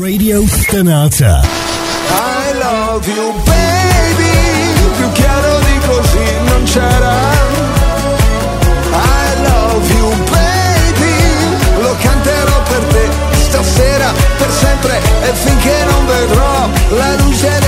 Radio Stanata. I love you baby, più chiaro di così non c'era. I love you baby, lo canterò per te stasera, per sempre e finché non vedrò la luce dei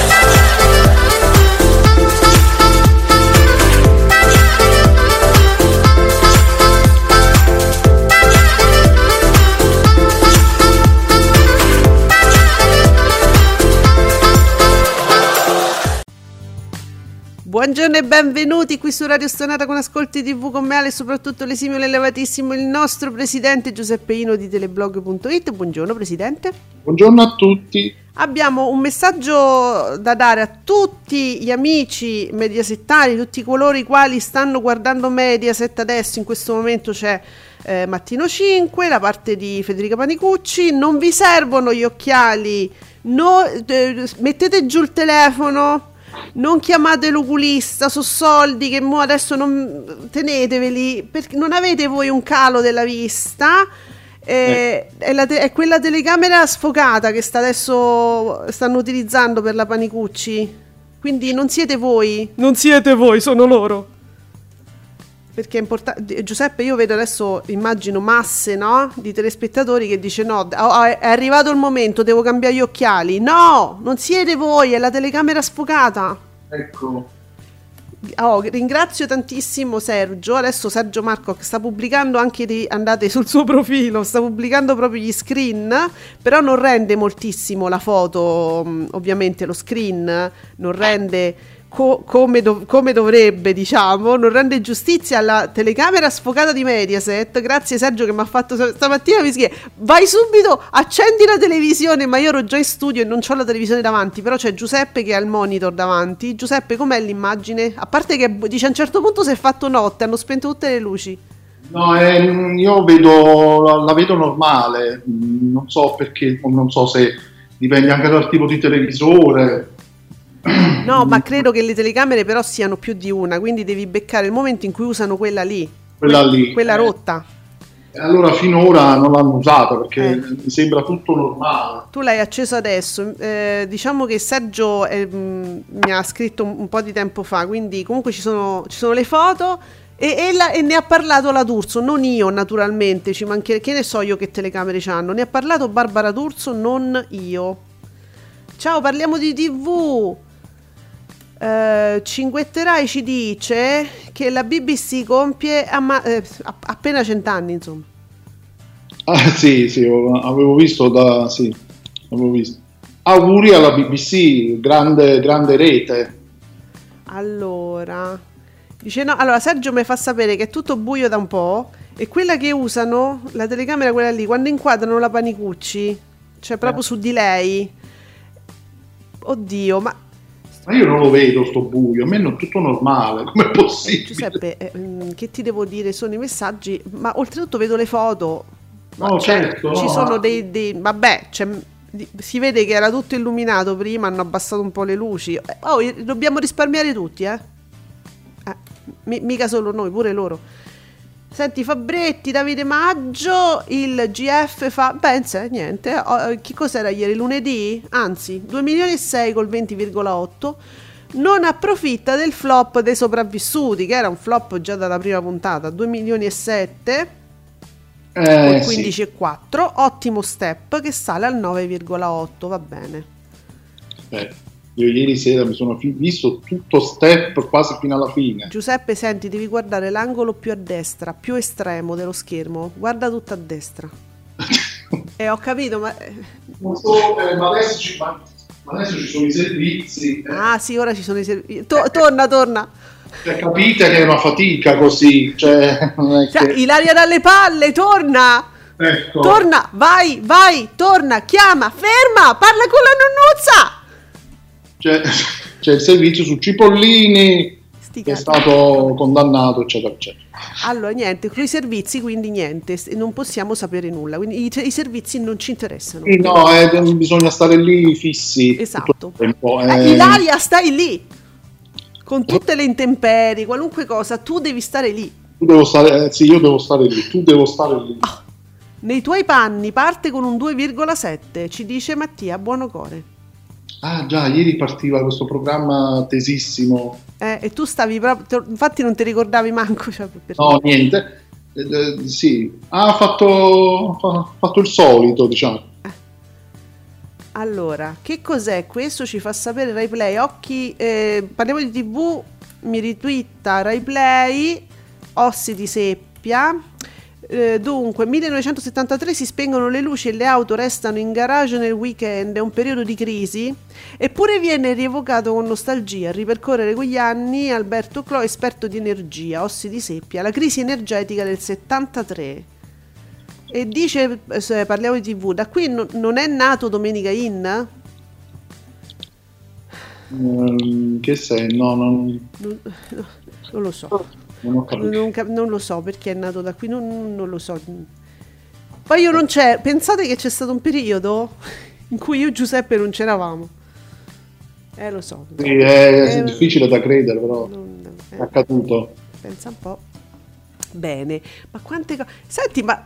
Buongiorno e benvenuti qui su Radio Stonata con Ascolti TV con me Ale e soprattutto l'esimio l'elevatissimo il nostro presidente Giuseppe Ino di teleblog.it. Buongiorno presidente. Buongiorno a tutti. Abbiamo un messaggio da dare a tutti gli amici mediasettari, tutti coloro i quali stanno guardando Mediaset adesso, in questo momento c'è eh, Mattino 5, la parte di Federica Panicucci, non vi servono gli occhiali, no- eh, mettete giù il telefono, non chiamate l'oculista, so soldi che mo adesso non teneteveli, perché non avete voi un calo della vista. eh, È, la te- è quella telecamera sfocata che sta adesso stanno utilizzando per la Panicucci. Quindi non siete voi. Non siete voi, sono loro. Perché è importante. Giuseppe, io vedo adesso, immagino masse, no? Di telespettatori che dice no, oh, è arrivato il momento, devo cambiare gli occhiali. No, non siete voi, è la telecamera sfocata. Ecco, Oh, ringrazio tantissimo Sergio. Adesso Sergio Marco sta pubblicando anche di, andate sul suo profilo, sta pubblicando proprio gli screen, però non rende moltissimo la foto, mh, ovviamente lo screen non rende co- come, dov- come dovrebbe, diciamo, non rende giustizia alla telecamera sfocata di Mediaset. Grazie Sergio che mi ha fatto stamattina mi "Vai subito, accendi la televisione", ma io ero già in studio e non ho la televisione davanti, però c'è Giuseppe che ha il monitor davanti. Giuseppe, com'è l'immagine? A parte che dice a un certo punto si è fatto notte, hanno spento tutte le luci. no, eh, io vedo, la, vedo normale, non so perché, non so se dipende anche dal tipo di televisore. No, ma credo che le telecamere però siano più di una, quindi devi beccare il momento in cui usano quella lì. Quella que- lì, Quella eh. rotta. Allora finora non l'hanno usata perché Eh. mi sembra tutto normale. Tu l'hai acceso adesso. eh, diciamo che Sergio eh, mi ha scritto un, un po' di tempo fa, quindi comunque ci sono, ci sono le foto. E, e la- e ne ha parlato la D'Urso, non io naturalmente, ci manche- che ne so io che telecamere c'hanno. Ne ha parlato Barbara D'Urso, non io. Ciao, parliamo di TV. Eh, Cinguetterai ci dice che la BBC compie amma- eh, app- appena cent'anni, insomma. Ah, sì, sì, avevo visto da... sì, avevo visto. Auguri alla BBC, grande, grande rete. Allora, dice no, allora Sergio mi fa sapere che è tutto buio da un po' e quella che usano, la telecamera quella lì, quando inquadrano la Panicucci, cioè proprio su di lei. Oddio, ma Ma io non lo vedo sto buio, a me è tutto normale, com'è possibile? Giuseppe, eh, mm, che ti devo dire? Sono i messaggi, ma oltretutto vedo le foto. No, cioè, certo, ci no. sono dei, dei- vabbè, c'è- di- si vede che era tutto illuminato prima, hanno abbassato un po' le luci. Eh, Oh, dobbiamo risparmiare tutti, eh? Eh, mi- mica solo noi, pure loro. Senti Fabretti, Davide Maggio, il GF fa, pensa, niente, oh, eh, che cos'era ieri, lunedì? Anzi, 2 milioni e 6 col 20,8. non approfitta del flop dei sopravvissuti, che era un flop già dalla prima puntata, 2 milioni e 7 Eh, con sì. 15,4, ottimo step che sale al 9,8, va bene. Eh, io ieri sera mi sono visto tutto step quasi fino alla fine. Giuseppe, senti, devi guardare l'angolo più a destra, più estremo dello schermo, guarda tutto a destra. E ho capito, ma... Non so, eh, ma, adesso ci, ma, ma adesso ci sono i servizi. eh. Ah sì, ora ci sono i servizi. torna, torna. Cioè, capite che è una fatica così. Cioè, non è Cioè, che- Ilaria dalle palle, torna! ecco. Torna, vai, vai, torna, chiama, ferma, parla con la nonnuzza! C'è, c'è il servizio su Cipollini che è stato condannato, eccetera, eccetera. Allora, niente, con i servizi quindi niente, non possiamo sapere nulla, quindi i, i servizi non ci interessano. Sì, no, eh, bisogna stare lì fissi Esatto. tempo. Eh, eh. Ilaria, stai lì! Con tutte le intemperie, qualunque cosa, tu devi stare lì. Tu devo stare, eh, sì, io devo stare lì, tu devo stare lì. Ah. Nei tuoi panni parte con un 2,7, ci dice Mattia Buonocore. Ah già, ieri partiva questo programma tesissimo. Eh, e tu stavi proprio, infatti non ti ricordavi manco. Cioè, No, niente. Eh, eh, sì, ha fatto, ha fatto il solito, diciamo. Allora, che cos'è questo? Ci fa sapere Rai Play. Occhi, eh, parliamo di TV, mi ritwitta Rai Play, Ossi di Seppia. Eh, dunque, 1973 si spengono le luci e le auto restano in garage nel weekend, è un periodo di crisi, eppure viene rievocato con nostalgia. A ripercorrere quegli anni, Alberto Clo, esperto di energia, Ossi di Seppia, la crisi energetica del 73. E dice, parliamo di TV, da qui no- non è nato Domenica In? Ehm, che sei? No, non, Non, non lo so. Non ho capito. Non, non lo so perché è nato da qui, non, non lo so. Poi io non c'è. Pensate che c'è stato un periodo in cui io e Giuseppe non c'eravamo. Eh, lo so. Sì, è Eh, difficile da credere, però non- è eh, accaduto. pensa un po'. Bene, ma quante cose. Senti, ma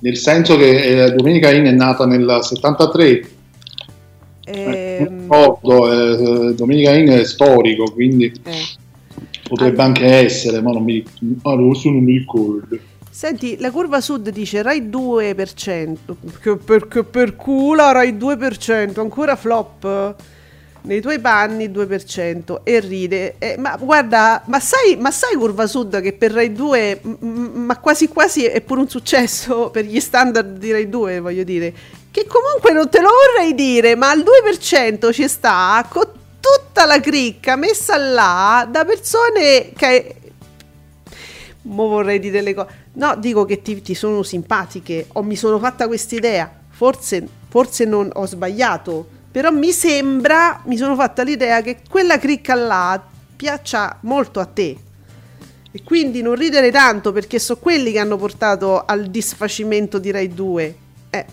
Nel senso che eh, Domenica In è nata nel 73, eh, ehm, ricordo, eh, Domenica In è storico, quindi eh. Potrebbe Ah. anche essere, ma non mi, ah, adesso non mi ricordo. Senti, la curva sud dice Rai 2%, che perché per culo Rai 2%, ancora flop. Nei tuoi panni 2% e ride. Eh, ma guarda, ma sai, ma sai curva sud che per Rai 2, m- m- ma quasi quasi è pure un successo per gli standard di Rai 2, voglio dire. Che comunque non te lo vorrei dire, ma al 2% ci sta con tutta la cricca messa là da persone che Mo vorrei dire delle cose. No, dico che ti, ti sono simpatiche o mi sono fatta questa idea. Forse, forse non ho sbagliato. Però mi sembra, mi sono fatta l'idea che quella cricca là piaccia molto a te. E quindi non ridere tanto perché sono quelli che hanno portato al disfacimento di Rai 2. Eh,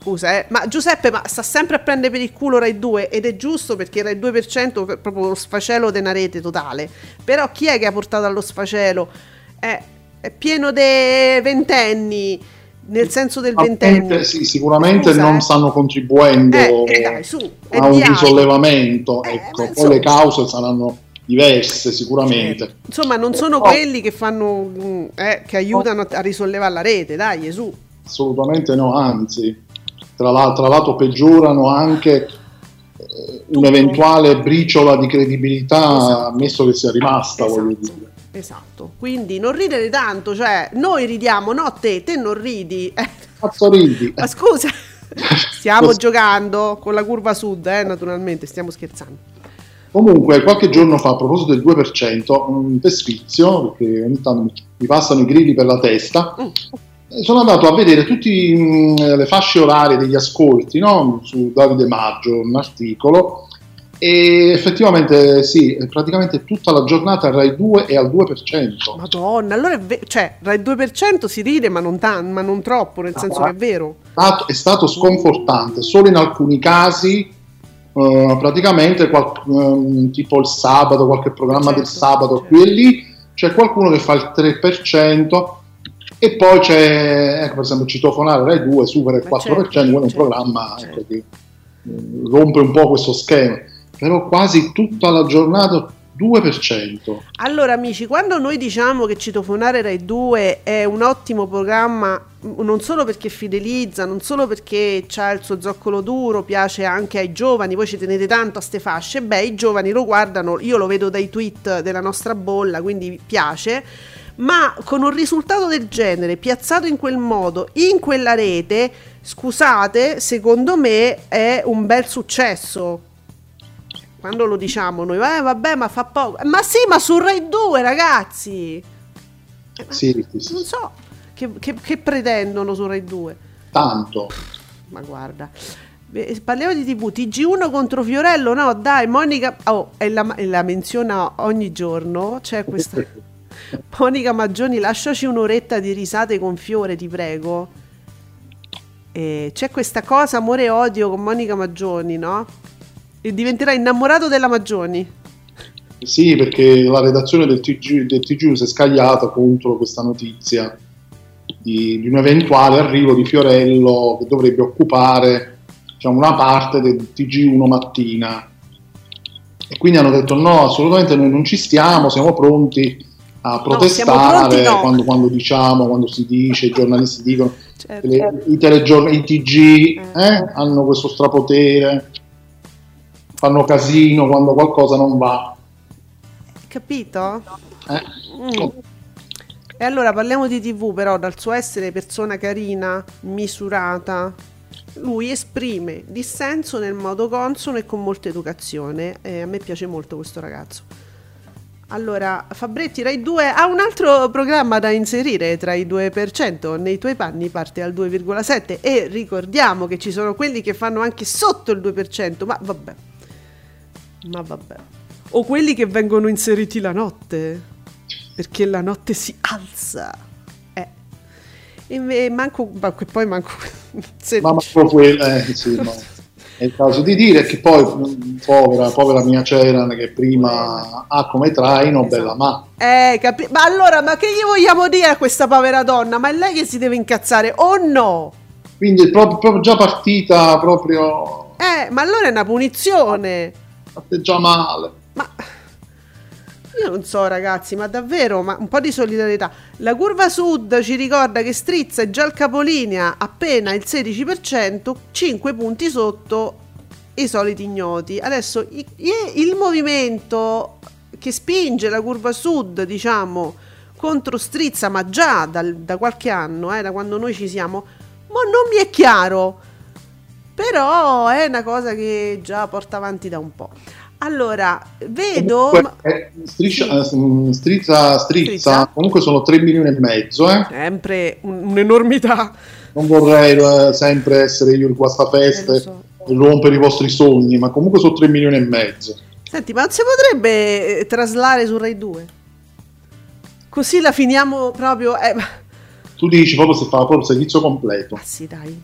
scusa, eh. Ma Giuseppe, ma sta sempre a prendere per il culo Rai 2 ed è giusto perché Rai 2% è proprio lo sfacelo di una rete totale. Però chi è che ha portato allo sfacelo? Eh, è pieno di ventenni, nel senso del ventennio. sì, sicuramente Scusa, non eh. stanno contribuendo Eh, eh, dai, su, è a un risollevamento. Eh, ecco. Poi le cause saranno diverse sicuramente. Insomma, non sono No. quelli che fanno mm, che aiutano a risollevare la rete, dai, su. Assolutamente no, anzi, tra, l'al- tra l'altro peggiorano anche eh, un'eventuale briciola di credibilità, Esatto. ammesso che sia rimasta, voglio Esatto. dire. Esatto, quindi non ridere tanto, cioè noi ridiamo, no te, te non ridi. Eh, Cazzo ridi? ma scusa, stiamo giocando con la curva sud, eh, naturalmente, stiamo scherzando. Comunque, qualche giorno fa, a proposito del 2%, un per sfizio, perché ogni tanto mi- mi passano i grilli per la testa, Mm. Eh, sono andato a vedere tutte le fasce orarie degli ascolti no? su Davide Maggio, un articolo, e effettivamente sì, praticamente tutta la giornata Rai 2 è al 2%. Madonna, allora è ve- cioè, tra il 2% si ride, ma non, tan- ma non troppo, nel senso che è vero. è stato sconfortante, solo in alcuni casi, eh, praticamente qual- ehm, tipo il sabato, qualche programma del Certo, sabato certo. qui e lì, c'è qualcuno che fa il 3% e poi c'è, ecco, per esempio, Citofonare Rai 2 supera il Ma 4%, certo, quello è un certo, programma certo. ecco, che eh, rompe un po' questo schema. però quasi tutta la giornata 2%. Allora amici, quando noi diciamo che Citofonare Rai 2 è un ottimo programma, non solo perché fidelizza, non solo perché ha il suo zoccolo duro, piace anche ai giovani, voi ci tenete tanto a ste fasce, beh i giovani lo guardano, io lo vedo dai tweet della nostra bolla, quindi piace, ma con un risultato del genere, piazzato in quel modo, in quella rete, scusate, secondo me è un bel successo. Quando lo diciamo noi, eh vabbè, ma fa poco. Ma sì, ma su Rai 2, ragazzi. Sì, sì, sì, Non so che, che- che pretendono su Rai 2. tanto. Ma guarda. Beh, Parliamo di TV, TG1 contro Fiorello, no dai, Monica, oh, e la, e la menziona ogni giorno, c'è questa, Monica Maggioni, lasciaci un'oretta di risate con Fiore, ti prego. E c'è questa cosa, amore e odio con Monica Maggioni, no? E diventerà innamorato della Maggioni. Sì, perché la redazione del TG, del TG si è scagliata contro questa notizia di, di un eventuale arrivo di Fiorello che dovrebbe occupare diciamo, una parte del TG1 mattina. E quindi hanno detto no, assolutamente noi non ci stiamo, siamo pronti a protestare no. quando, quando diciamo, quando si dice, i giornalisti dicono Certo. le- i telegiornali, i TG eh, hanno questo strapotere, fanno casino quando qualcosa non va. Capito? Eh? Mm. E allora parliamo di TV, però dal suo essere persona carina, misurata, lui esprime dissenso nel modo consono e con molta educazione. E a me piace molto questo ragazzo. Allora, Fabretti, Rai 2 ha un altro programma da inserire tra i 2%, nei tuoi panni parte al 2,7% e ricordiamo che ci sono quelli che fanno anche sotto il 2%, ma vabbè. Ma vabbè. O quelli che vengono inseriti la notte, perché la notte si alza. Eh. E manco, ma poi manco... se- Ma manco quella, eh, sì, no. È il caso di dire che poi, mh, povera, povera mia Ceran, che prima ha come traino Bella Ma. Eh, capi- ma allora, ma che gli vogliamo dire a questa povera donna? Ma è lei che si deve incazzare o no? Quindi è proprio, proprio già partita proprio Eh, ma allora è una punizione. già male. Ma io non so, ragazzi, ma davvero, ma un po' di solidarietà. La curva sud ci ricorda che Strizza è già al capolinea appena il 16%, 5 punti sotto i soliti ignoti. Adesso il movimento che spinge la curva sud, diciamo, contro Strizza, ma già dal- da qualche anno, eh, da quando noi ci siamo, ma non mi è chiaro. Però è una cosa che già porta avanti da un po'. Allora, vedo... Comunque, eh, striscia- eh, mh, strizza, strizza, Strizza. comunque sono 3 milioni e mezzo, eh. Sempre un- un'enormità. Non vorrei eh, sempre essere io il Eh, lo guastafeste so. e rompere i vostri sogni, ma comunque sono 3 milioni e mezzo. Senti, ma non si potrebbe eh, traslare su Rai 2? Così la finiamo proprio... Eh, Tu dici proprio se fa proprio servizio completo. ma sì, dai.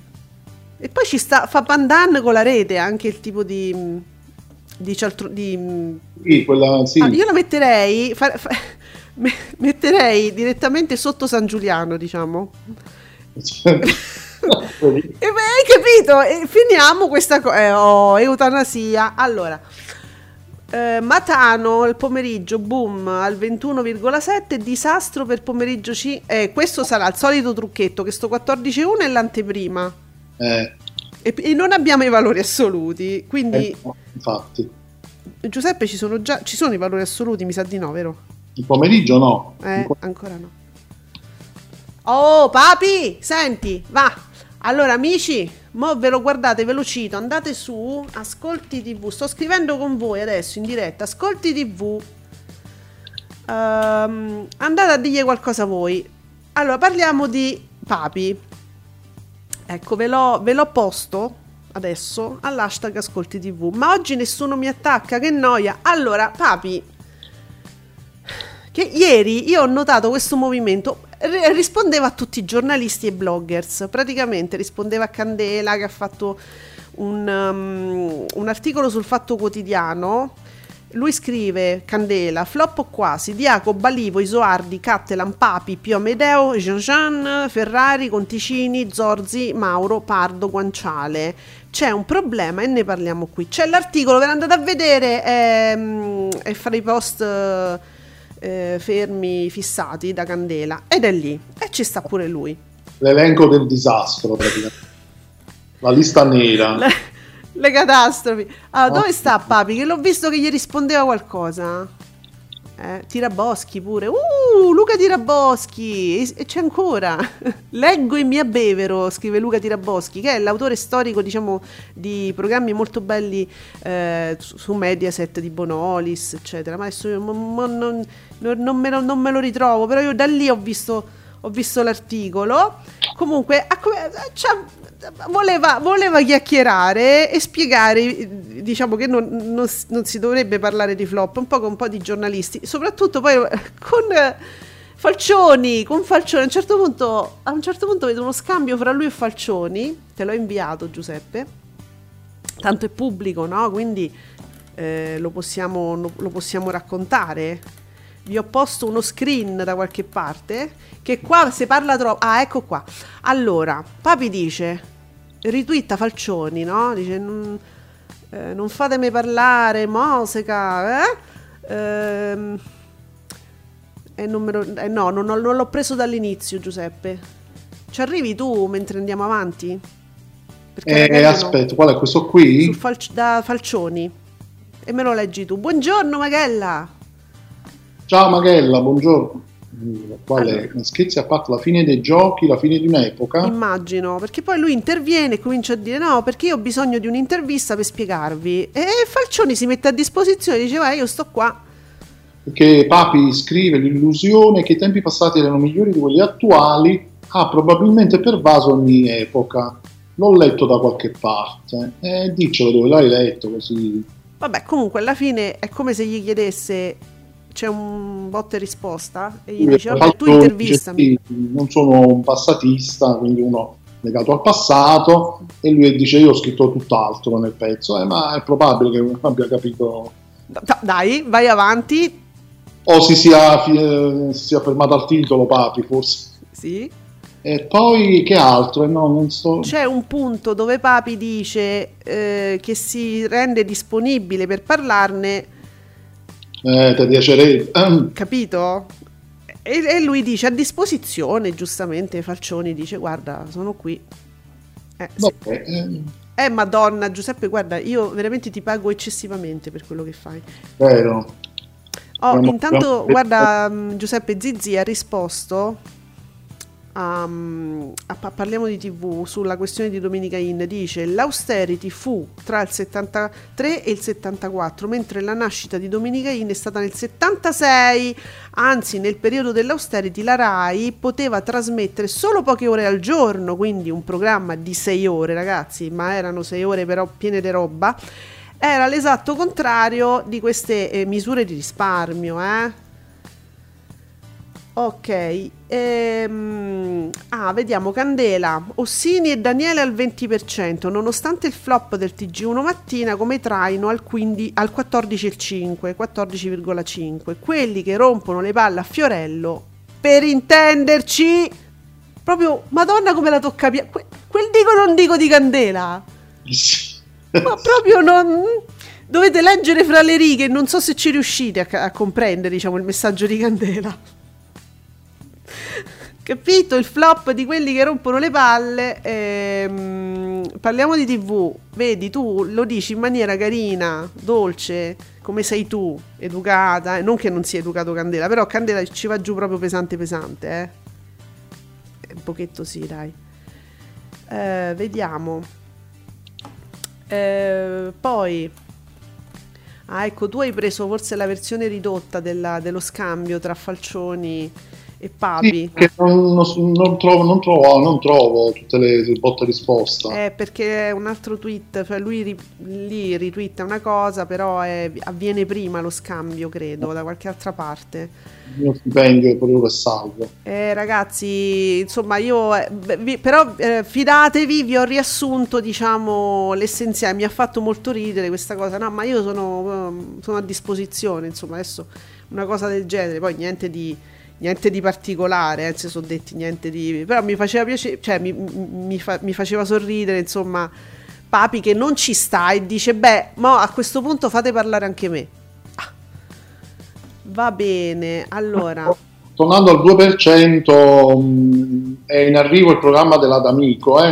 E poi ci sta, fa pandan con la rete, anche il tipo di... Di, cialtro- di mh, Sì, quella, sì. Ah, io la metterei... fa- fa- me- metterei direttamente sotto San Giuliano, diciamo. E beh, hai capito? E finiamo questa cosa. Eh, oh, eutanasia. Allora, eh, Matano il pomeriggio, boom, al 21,7. Disastro per pomeriggio C. Eh, questo sarà il solito trucchetto. Che sto 14,1 è l'anteprima. Eh, E, e non abbiamo i valori assoluti. Quindi, eh, infatti, Giuseppe, ci sono già ci sono i valori assoluti? Mi sa di no, vero? il pomeriggio no. Eh, ancora no. Oh, papi, senti, va. Allora, amici, mo ve lo guardate, ve lo cito, andate su Ascolti TV. Sto scrivendo con voi adesso in diretta. Ascolti TV. Ehm, andate a dirgli qualcosa voi. Allora, parliamo di papi. Ecco, ve l'ho, ve l'ho posto adesso all'hashtag Ascolti TV. Ma oggi nessuno mi attacca, che noia. Allora, papi, che ieri io ho notato questo movimento, rispondeva a tutti i giornalisti e bloggers, praticamente rispondeva a Candela che ha fatto un, um, un articolo sul Fatto Quotidiano Lui scrive Candela, flop o quasi, Diaco, Balivo, Isoardi, Cattelan, Papi, Pio Amedeo, Jean Jean, Ferrari, Conticini, Zorzi, Mauro, Pardo, Guanciale. C'è un problema e ne parliamo qui. C'è l'articolo, ve l'andate a vedere, è, è fra i post eh, fermi, fissati da Candela, ed è lì, e ci sta pure lui. L'elenco del disastro, praticamente. La lista nera. Le, catastrofi. Allora, dove Oh. sta Papi? Che l'ho visto che gli rispondeva qualcosa. Eh, Tiraboschi pure. Uh, Luca Tiraboschi. E, e c'è ancora. Leggo e mi abbevero, scrive Luca Tiraboschi, che è l'autore storico, diciamo, di programmi molto belli eh, su, Mediaset di Bonolis, eccetera. Ma adesso io non, non- non me lo, non me lo ritrovo, però io da lì ho visto, ho visto l'articolo. Comunque, ha come- c'ha- voleva, voleva chiacchierare e spiegare, diciamo che non, non non si dovrebbe parlare di flop, un po' con un po' di giornalisti, soprattutto poi eh, con eh, Falcioni, con Falcioni, a un certo punto, a un certo punto vedo uno scambio fra lui e Falcioni, te l'ho inviato Giuseppe, tanto è pubblico, no? Quindi eh, lo, possiamo, lo- lo possiamo raccontare. Vi ho posto uno screen da qualche parte che qua se parla troppo... Ah, ecco qua. Allora, Papi dice, ritwitta Falcioni, no? Dice, non, eh, non fatemi parlare, Moseca, eh? Ehm, e non lo- eh, no, non, non l'ho preso dall'inizio, Giuseppe. Ci arrivi tu mentre andiamo avanti? Perché Eh, aspetta, qual è questo qui? Falci- da Falcioni. E me lo leggi tu. Buongiorno, Magella. Ciao Maghella, buongiorno. Quale scherzi a parte la fine dei giochi, la fine di un'epoca? Immagino, perché poi lui interviene e comincia a dire no, perché io ho bisogno di un'intervista per spiegarvi. E Falcioni si mette a disposizione e dice vai, io sto qua. Perché Papi scrive l'illusione che i tempi passati erano migliori di quelli attuali ha probabilmente pervaso ogni epoca. L'ho letto da qualche parte. Eh, diccelo dove l'hai letto così. Vabbè, comunque alla fine è come se gli chiedesse c'è un botta e risposta e gli dice vabbè, tu intervistami. non sono un passatista, quindi uno legato al passato, e lui dice io ho scritto tutt'altro nel pezzo, eh, ma è probabile che non abbia capito Da- dai, vai avanti. o si sia, eh, si sia fermato al titolo Papi forse. Sì. E poi che altro? Eh, no, non so. C'è un punto dove Papi dice eh, che si rende disponibile per parlarne Eh, ti piacerebbe. Capito? E, e lui dice a disposizione, giustamente Falcioni dice guarda, sono qui. Eh, sì. eh, Eh, madonna, Giuseppe, guarda, io veramente ti pago eccessivamente per quello che fai. vero. Oh, No, intanto, no. guarda, mm, Giuseppe Zizi ha risposto mm, a- pa- parliamo di TV sulla questione di Domenica In. Dice: L'austerity fu tra il 73 e il 74, mentre la nascita di Domenica In è stata nel 76. Anzi, nel periodo dell'austerity, la Rai poteva trasmettere solo poche ore al giorno, quindi un programma di 6 ore, ragazzi, ma erano 6 ore però piene di roba. Era l'esatto contrario di queste eh, misure di risparmio, eh? Ok, ehm, ah, vediamo Candela, Ossini e Daniele al 20%, nonostante il flop del TG1 mattina come traino al, 15 al 14,5, 14,5. Quelli che rompono le palle a Fiorello, per intenderci, proprio, madonna come la tocca, que- quel dico non dico di Candela. Ma proprio non. Dovete leggere fra le righe, non so se ci riuscite a, a comprendere, diciamo, il messaggio di Candela. Capito? Il flop di quelli che rompono le palle. ehm, parliamo di TV. Vedi, tu lo dici in maniera carina, dolce, come sei tu, educata. eh, Non che non sia educato Candela, però Candela ci va giù proprio pesante, pesante, eh. Eh, Un pochetto sì, dai. Eh, vediamo. Eh, poi, ah, ecco, tu hai preso forse la versione ridotta della- dello scambio tra Falcioni e Papi. Che non, non- trovo, non, trovo, non trovo tutte le botte risposta. Eh, perché è un altro tweet, cioè lui ri- lì ritwitta una cosa, però è- avviene prima lo scambio, credo, da qualche altra parte. Il mio stipendio è proprio che salvo. Eh, ragazzi, insomma, io eh, vi- però eh, fidatevi, vi ho riassunto, diciamo, l'essenziale. Mi ha fatto molto ridere questa cosa. No, ma io sono, ehm, sono a disposizione, insomma, adesso una cosa del genere, poi niente di niente di particolare, eh, si sono detti niente di però mi faceva piacere, cioè mi, mi fa- mi faceva sorridere, insomma, Papi che non ci sta e dice "Beh, mo a questo punto fate parlare anche me". Ah. Va bene. Allora, Tornando al 2%, mh, è in arrivo il programma dell'Adamico, eh?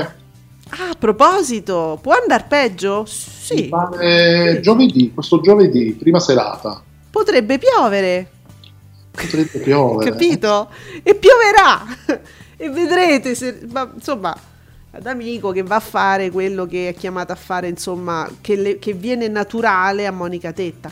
Ah, a proposito, può andare peggio? Sì, pare giovedì, questo giovedì, prima serata. potrebbe piovere, Potrebbe piovere. capito? E pioverà! e vedrete, se, ma, insomma, ad amico che va a fare quello che è chiamato a fare, insomma, che, le- che viene naturale a Monica Tetta.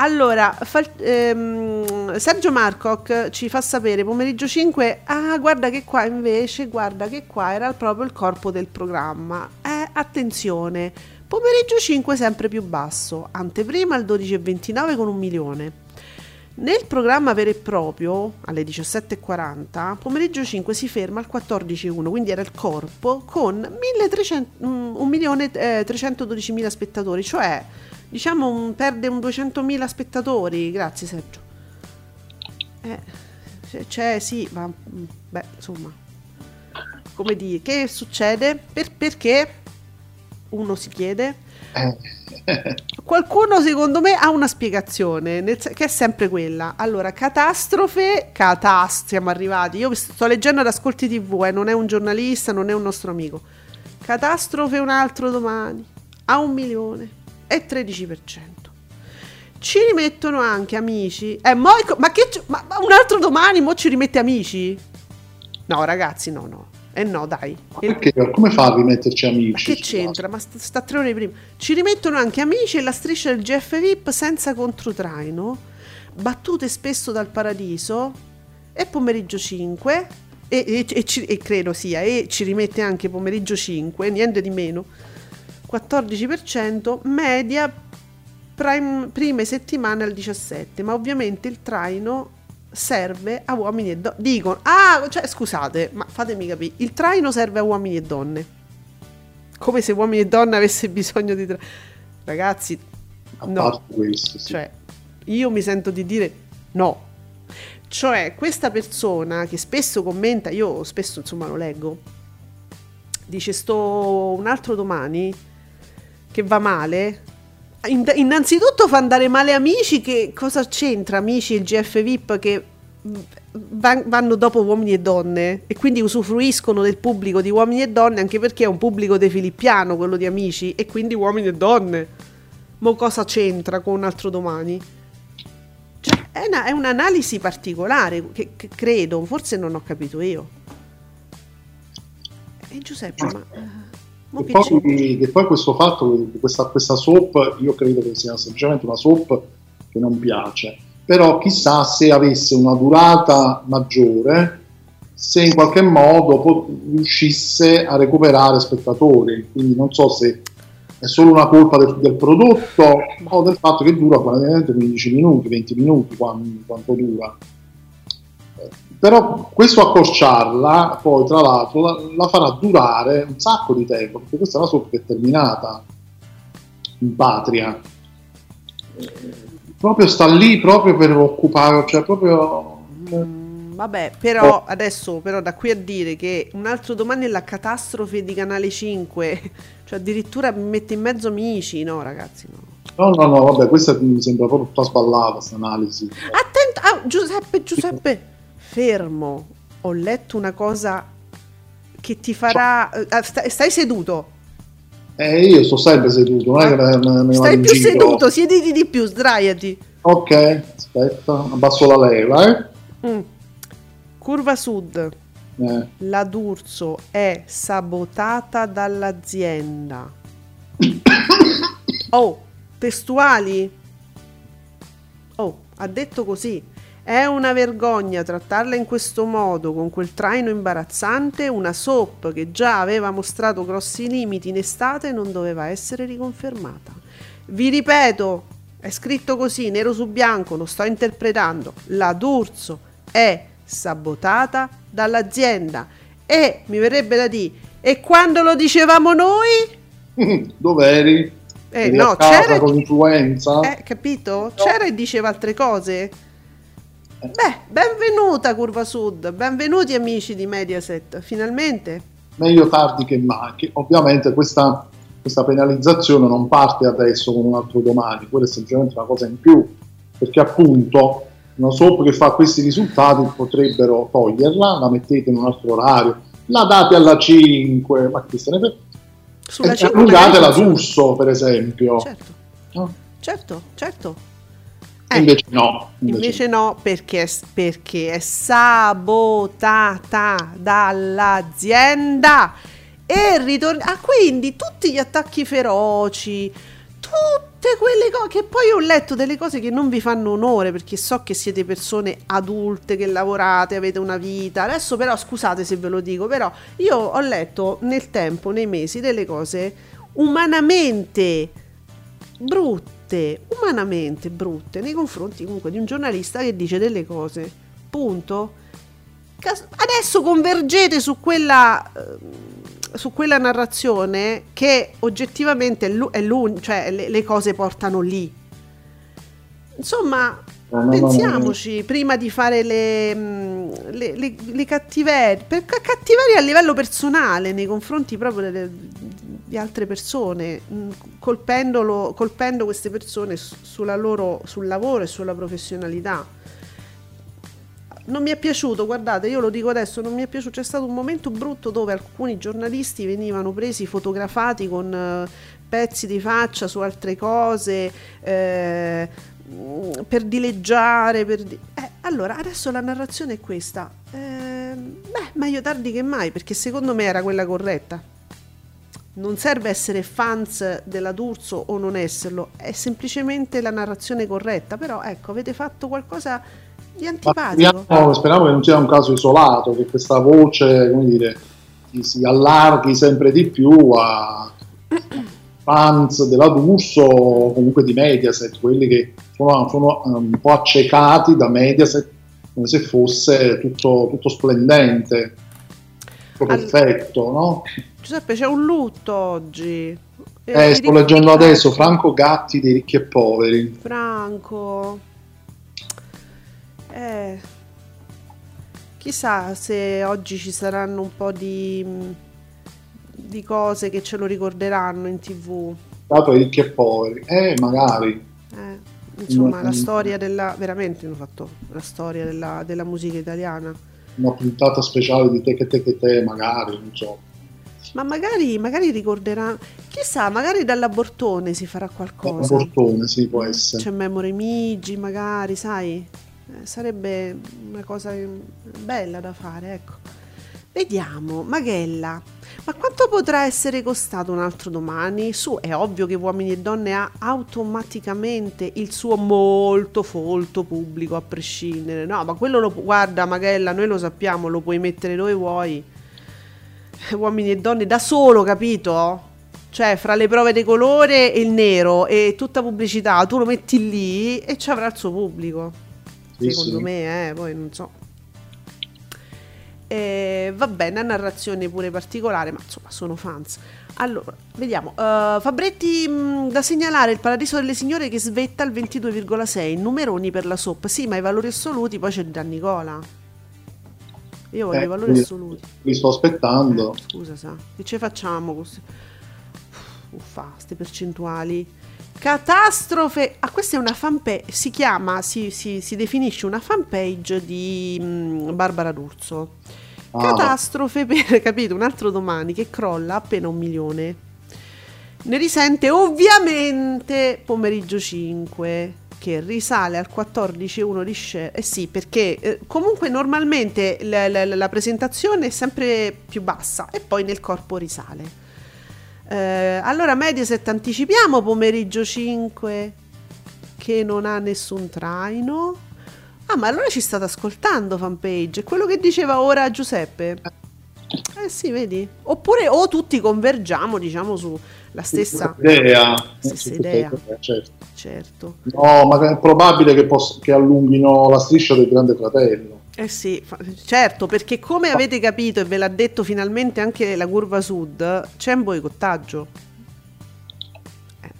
Allora, fal- ehm, Sergio Marcoc ci fa sapere pomeriggio 5. Ah, guarda che qua invece, guarda che qua era proprio il corpo del programma. Eh, attenzione, pomeriggio 5 sempre più basso, anteprima al 12.29 con un milione. Nel programma vero e proprio, alle 17.40, pomeriggio 5 si ferma al 14.1, quindi era il corpo, con 1300 mm, 1.312.000 spettatori, cioè diciamo un- perde un 200.000 spettatori, grazie Sergio. Eh, c'è, sì, ma mm, beh, insomma, come dire, che succede? Per- perché? Uno si chiede. Eh, Qualcuno secondo me ha una spiegazione, che è sempre quella. Allora, catastrofe, catast, siamo arrivati. Io sto leggendo ad Ascolti TV, eh, non è un giornalista, non è un nostro amico. Catastrofe un altro domani, a un milione e 13%. Ci rimettono anche amici. Eh, mo- ma che ma, ma un altro domani mo ci rimette amici? No, ragazzi, no, no. Eh no, dai. Perché? Come fa a rimetterci ma amici? che c'entra? Ma sta, sta tre ore prima. Ci rimettono anche amici e la striscia del GF VIP senza controtraino. Battute spesso dal paradiso. E pomeriggio 5. E, e- e ci- e credo sia. E ci rimette anche pomeriggio 5. Niente di meno. 14%. Media prime- prime settimane al 17%. Ma ovviamente il traino serve a uomini e donne. Dicono, ah, cioè, scusate, ma fatemi capire, il traino serve a uomini e donne. Come se uomini e donne avesse bisogno di... Tra- Ragazzi, A no. questo, sì. Cioè, io mi sento di dire no. Cioè, questa persona che spesso commenta, io spesso insomma lo leggo, dice sto un altro domani che va male. In- innanzitutto fa andare male amici, che cosa c'entra amici il GF VIP che va- vanno dopo uomini e donne e quindi usufruiscono del pubblico di uomini e donne anche perché è un pubblico de filippiano quello di amici e quindi uomini e donne. Mo cosa c'entra con un altro domani? Cioè, è, una- è un'analisi particolare che, che credo, forse non ho capito io. E Giuseppe, ma... E poi, e poi questo fatto, questa, questa soap, io credo che sia semplicemente una soap che non piace, però chissà se avesse una durata maggiore, se in qualche modo po- riuscisse a recuperare spettatori, quindi non so se è solo una colpa del, del prodotto o del fatto che dura praticamente 15 minuti, 20 minuti, quan- quanto dura. Però questo accorciarla, poi tra l'altro, la, la farà durare un sacco di tempo, perché questa è una soap che è terminata in patria. Eh, proprio sta lì proprio per occupare, cioè proprio... Mm, vabbè, però adesso però da qui a dire che un altro domani è la catastrofe di Canale 5, cioè addirittura mette in mezzo amici, no ragazzi, no. No, no, no, vabbè, questa mi sembra proprio tutta sballata, questa analisi. Attento, ah, Giuseppe, Giuseppe, fermo, ho letto una cosa che ti farà... eh, sta- stai seduto, Eh, io sto sempre seduto, non è che me, stai più giro. seduto, siediti di più, sdraiati. Ok, aspetta, abbasso la leva, eh. Mm. Curva Sud, Eh, la D'Urso è sabotata dall'azienda. Oh, testuali? Oh, ha detto così. È una vergogna trattarla in questo modo, con quel traino imbarazzante, una soap che già aveva mostrato grossi limiti in estate non doveva essere riconfermata. Vi ripeto, è scritto così, nero su bianco, lo sto interpretando. La D'Urso è sabotata dall'azienda e mi verrebbe da dire, e quando lo dicevamo noi? Dov'eri? Eh, Eri no, c'era- con influenza? Eh, capito? C'era e diceva altre cose. Beh, benvenuta Curva Sud, benvenuti amici di Mediaset, finalmente. Meglio tardi che mai. Che ovviamente questa, questa penalizzazione non parte adesso con un altro domani, quella è semplicemente una cosa in più, perché appunto una soap che fa questi risultati potrebbero toglierla, la mettete in un altro orario, la date alla 5, ma chi se ne frega? Sulla E cinque allungate la magari- D'Urso, per esempio. Certo, No? certo, certo. Eh, Invece no. Invece no, perché, perché è sabotata dall'azienda e ritorna. Ah, quindi tutti gli attacchi feroci, tutte quelle cose che poi ho letto delle cose che non vi fanno onore perché so che siete persone adulte che lavorate, avete una vita. Adesso però scusate se ve lo dico, però io ho letto nel tempo, nei mesi, delle cose umanamente brutte, umanamente brutte nei confronti comunque di un giornalista che dice delle cose. Punto. Adesso convergete su quella eh, su quella narrazione che oggettivamente è l'u- è l'un- cioè le, le cose portano lì. Insomma, no. pensiamoci prima di fare le, mm, le, le- le cattiverie, per ca- cattiverie a livello personale nei confronti proprio delle- di altre persone, mm, colpendo queste persone loro, sul lavoro e sulla professionalità. Non mi è piaciuto, guardate, io lo dico adesso, non mi è piaciuto, c'è stato un momento brutto dove alcuni giornalisti venivano presi, fotografati con eh, pezzi di faccia su altre cose, eh, mm, per dileggiare, per di- eh, allora adesso la narrazione è questa, Ehm, beh, meglio tardi che mai, perché secondo me era quella corretta. Non serve essere fans della D'Urso o non esserlo, è semplicemente la narrazione corretta, però ecco, avete fatto qualcosa di antipatico. speriamo, speriamo che non sia un caso isolato, che questa voce come dire, si, allarghi sempre di più a fans della D'Urso o comunque di Mediaset, quelli che sono, sono um, un po' accecati da Mediaset come se fosse tutto, tutto splendente, tutto Al- perfetto, no? Giuseppe, c'è un lutto oggi. Eh, mi sto leggendo adesso Franco Gatti dei ricchi e poveri. Franco. Eh, chissà se oggi ci saranno un po' di, di cose che ce lo ricorderanno in tv. Dato ai ricchi e poveri, eh, magari. Eh, insomma, la Mm. storia della. veramente hanno fatto la storia della, della musica italiana. Una puntata speciale di te che te che te, magari, non so. Ma magari, magari ricorderà. Chissà, magari dalla Bortone si farà qualcosa. portone, sì, può essere. C'è Memory Migi, magari, sai? Eh, sarebbe una cosa eh, bella da fare, ecco. Vediamo, Maghella. Ma quanto potrà essere costato un altro domani? Su, è ovvio che Uomini e Donne ha automaticamente il suo molto folto pubblico a prescindere. No, ma quello lo guarda, Maghella, noi lo sappiamo, lo puoi mettere dove vuoi. Uomini e Donne da solo, capito? Cioè, fra le prove di colore e il nero e tutta pubblicità, tu lo metti lì e ci avrà il suo pubblico. Sì, secondo sì. me, eh, poi non so. Eh, va bene, una narrazione pure particolare, ma insomma sono fans. Allora, vediamo. eh, Fabretti mh, da segnalare il Paradiso delle Signore che svetta al 22,6, numeroni per la soap. Sì, ma i valori assoluti poi c'è Gian Nicola. Io voglio Eh, i valori assoluti. Li sto aspettando. Eh, scusa, sa. Che ci facciamo? Uffa, queste percentuali. Catastrofe. Ah, questa è una fanpage. Si chiama, si, si- si definisce una fanpage di mm, Barbara D'Urso. Ah, Catastrofe per, capito, un altro domani che crolla appena un milione. Ne risente ovviamente pomeriggio 5 che risale al 14,1 di share. Eh sì, perché eh, comunque normalmente la, la- la presentazione è sempre più bassa e poi nel corpo risale. Eh, allora Mediaset anticipiamo pomeriggio 5 che non ha nessun traino. Ah, ma allora ci state ascoltando fanpage, quello che diceva ora Giuseppe. Eh sì, vedi? Oppure o tutti convergiamo, diciamo, sulla stessa idea. Stessa idea. certo. Certo. No, ma è probabile che, poss- che allunghino la striscia del Grande Fratello. Eh sì, fa- certo, perché come avete capito e ve l'ha detto finalmente anche la curva sud, c'è un boicottaggio. Eh,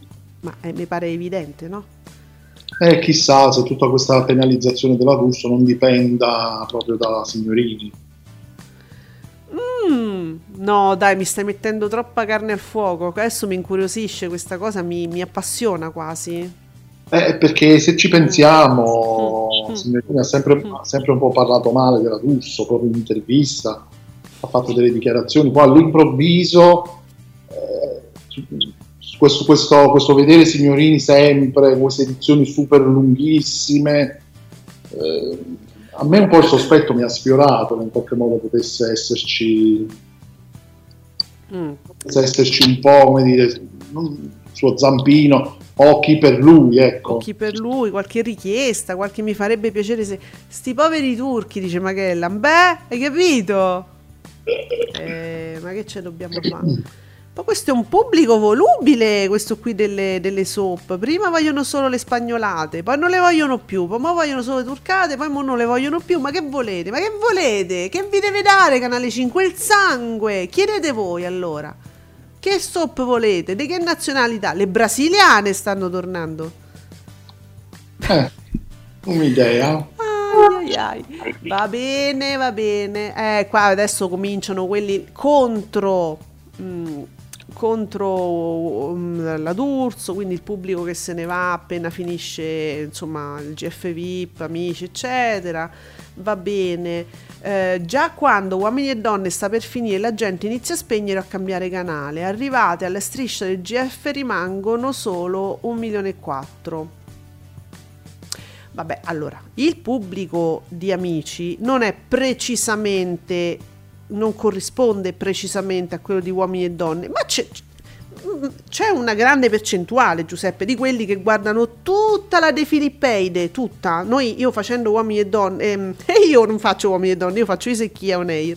ma eh, mi pare evidente, no? E chissà se tutta questa penalizzazione della Russo non dipenda proprio da signorini. Mm, no, dai, mi stai mettendo troppa carne al fuoco. Adesso mi incuriosisce questa cosa, mi, mi appassiona quasi. Eh, perché se ci pensiamo, Mm. signorini ha sempre, ha sempre un po' parlato male della Russo, proprio in intervista, ha fatto delle dichiarazioni, poi all'improvviso eh, questo, questo, questo vedere signorini sempre, queste edizioni super lunghissime, eh, a me un po' il sospetto mi ha sfiorato che in qualche modo potesse esserci, Mm. potesse esserci un po' come dire, non- suo zampino, occhi per lui, ecco. Occhi per lui, qualche richiesta, qualche mi farebbe piacere se... Sti poveri turchi, dice Magellan. Beh, hai capito? Eh, ma che ce dobbiamo fare? Ma questo è un pubblico volubile, questo qui delle, delle soap. Prima vogliono solo le spagnolate, poi non le vogliono più, poi mo vogliono solo le turcate, poi mo non le vogliono più. Ma che volete? Ma che volete? Che vi deve dare Canale 5? Il sangue! Chiedete voi allora. Che soap volete? Di che nazionalità? Le brasiliane stanno tornando. Eh, un'idea. Ai, ai. Va bene, va bene. Eh, qua adesso cominciano quelli contro, mm, contro mm, la D'Urso, quindi il pubblico che se ne va appena finisce insomma il GF VIP, amici, eccetera. Va bene. Eh, già quando Uomini e Donne sta per finire, la gente inizia a spegnere o a cambiare canale. Arrivate alla striscia del GF rimangono solo un milione e quattro. Vabbè, allora, il pubblico di amici non è precisamente, non corrisponde precisamente a quello di uomini e donne, ma c'è, c'è una grande percentuale, Giuseppe, di quelli che guardano tutta la De Filippeide, tutta. Noi, io facendo uomini e donne, ehm, e io non faccio uomini e donne, io faccio Isecchia on air.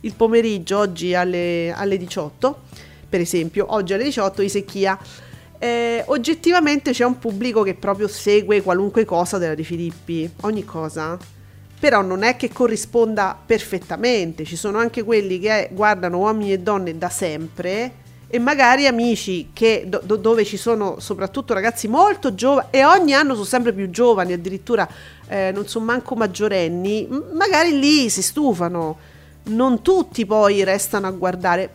Il pomeriggio, oggi alle, alle 18, per esempio, oggi alle 18 Isecchia eh, oggettivamente c'è un pubblico che proprio segue qualunque cosa della De Filippi, ogni cosa. Però non è che corrisponda perfettamente, ci sono anche quelli che guardano uomini e donne da sempre e magari amici che, do- do- dove ci sono soprattutto ragazzi molto giovani e ogni anno sono sempre più giovani, addirittura eh, non sono manco maggiorenni, magari lì si stufano. Non tutti poi restano a guardare.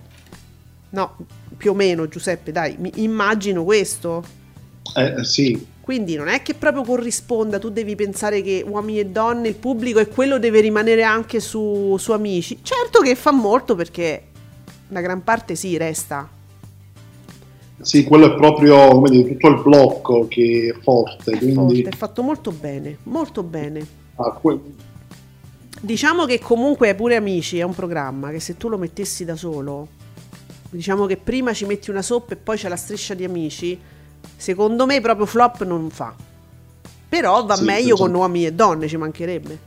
No, più o meno Giuseppe, dai, mi immagino questo. Eh, sì, Quindi non è che proprio corrisponda, tu devi pensare che uomini e donne, il pubblico e quello deve rimanere anche su, su amici. Certo che fa molto perché una gran parte sì, resta. sì, quello è proprio come dire, tutto il blocco che è forte, È quindi forte, è fatto molto bene, molto bene. ah, que- Diciamo che comunque pure Amici è un programma che se tu lo mettessi da solo, diciamo che prima ci metti una soppa e poi c'è la striscia di Amici, secondo me proprio flop non fa. Però va Sì, meglio con uomini e donne, ci mancherebbe.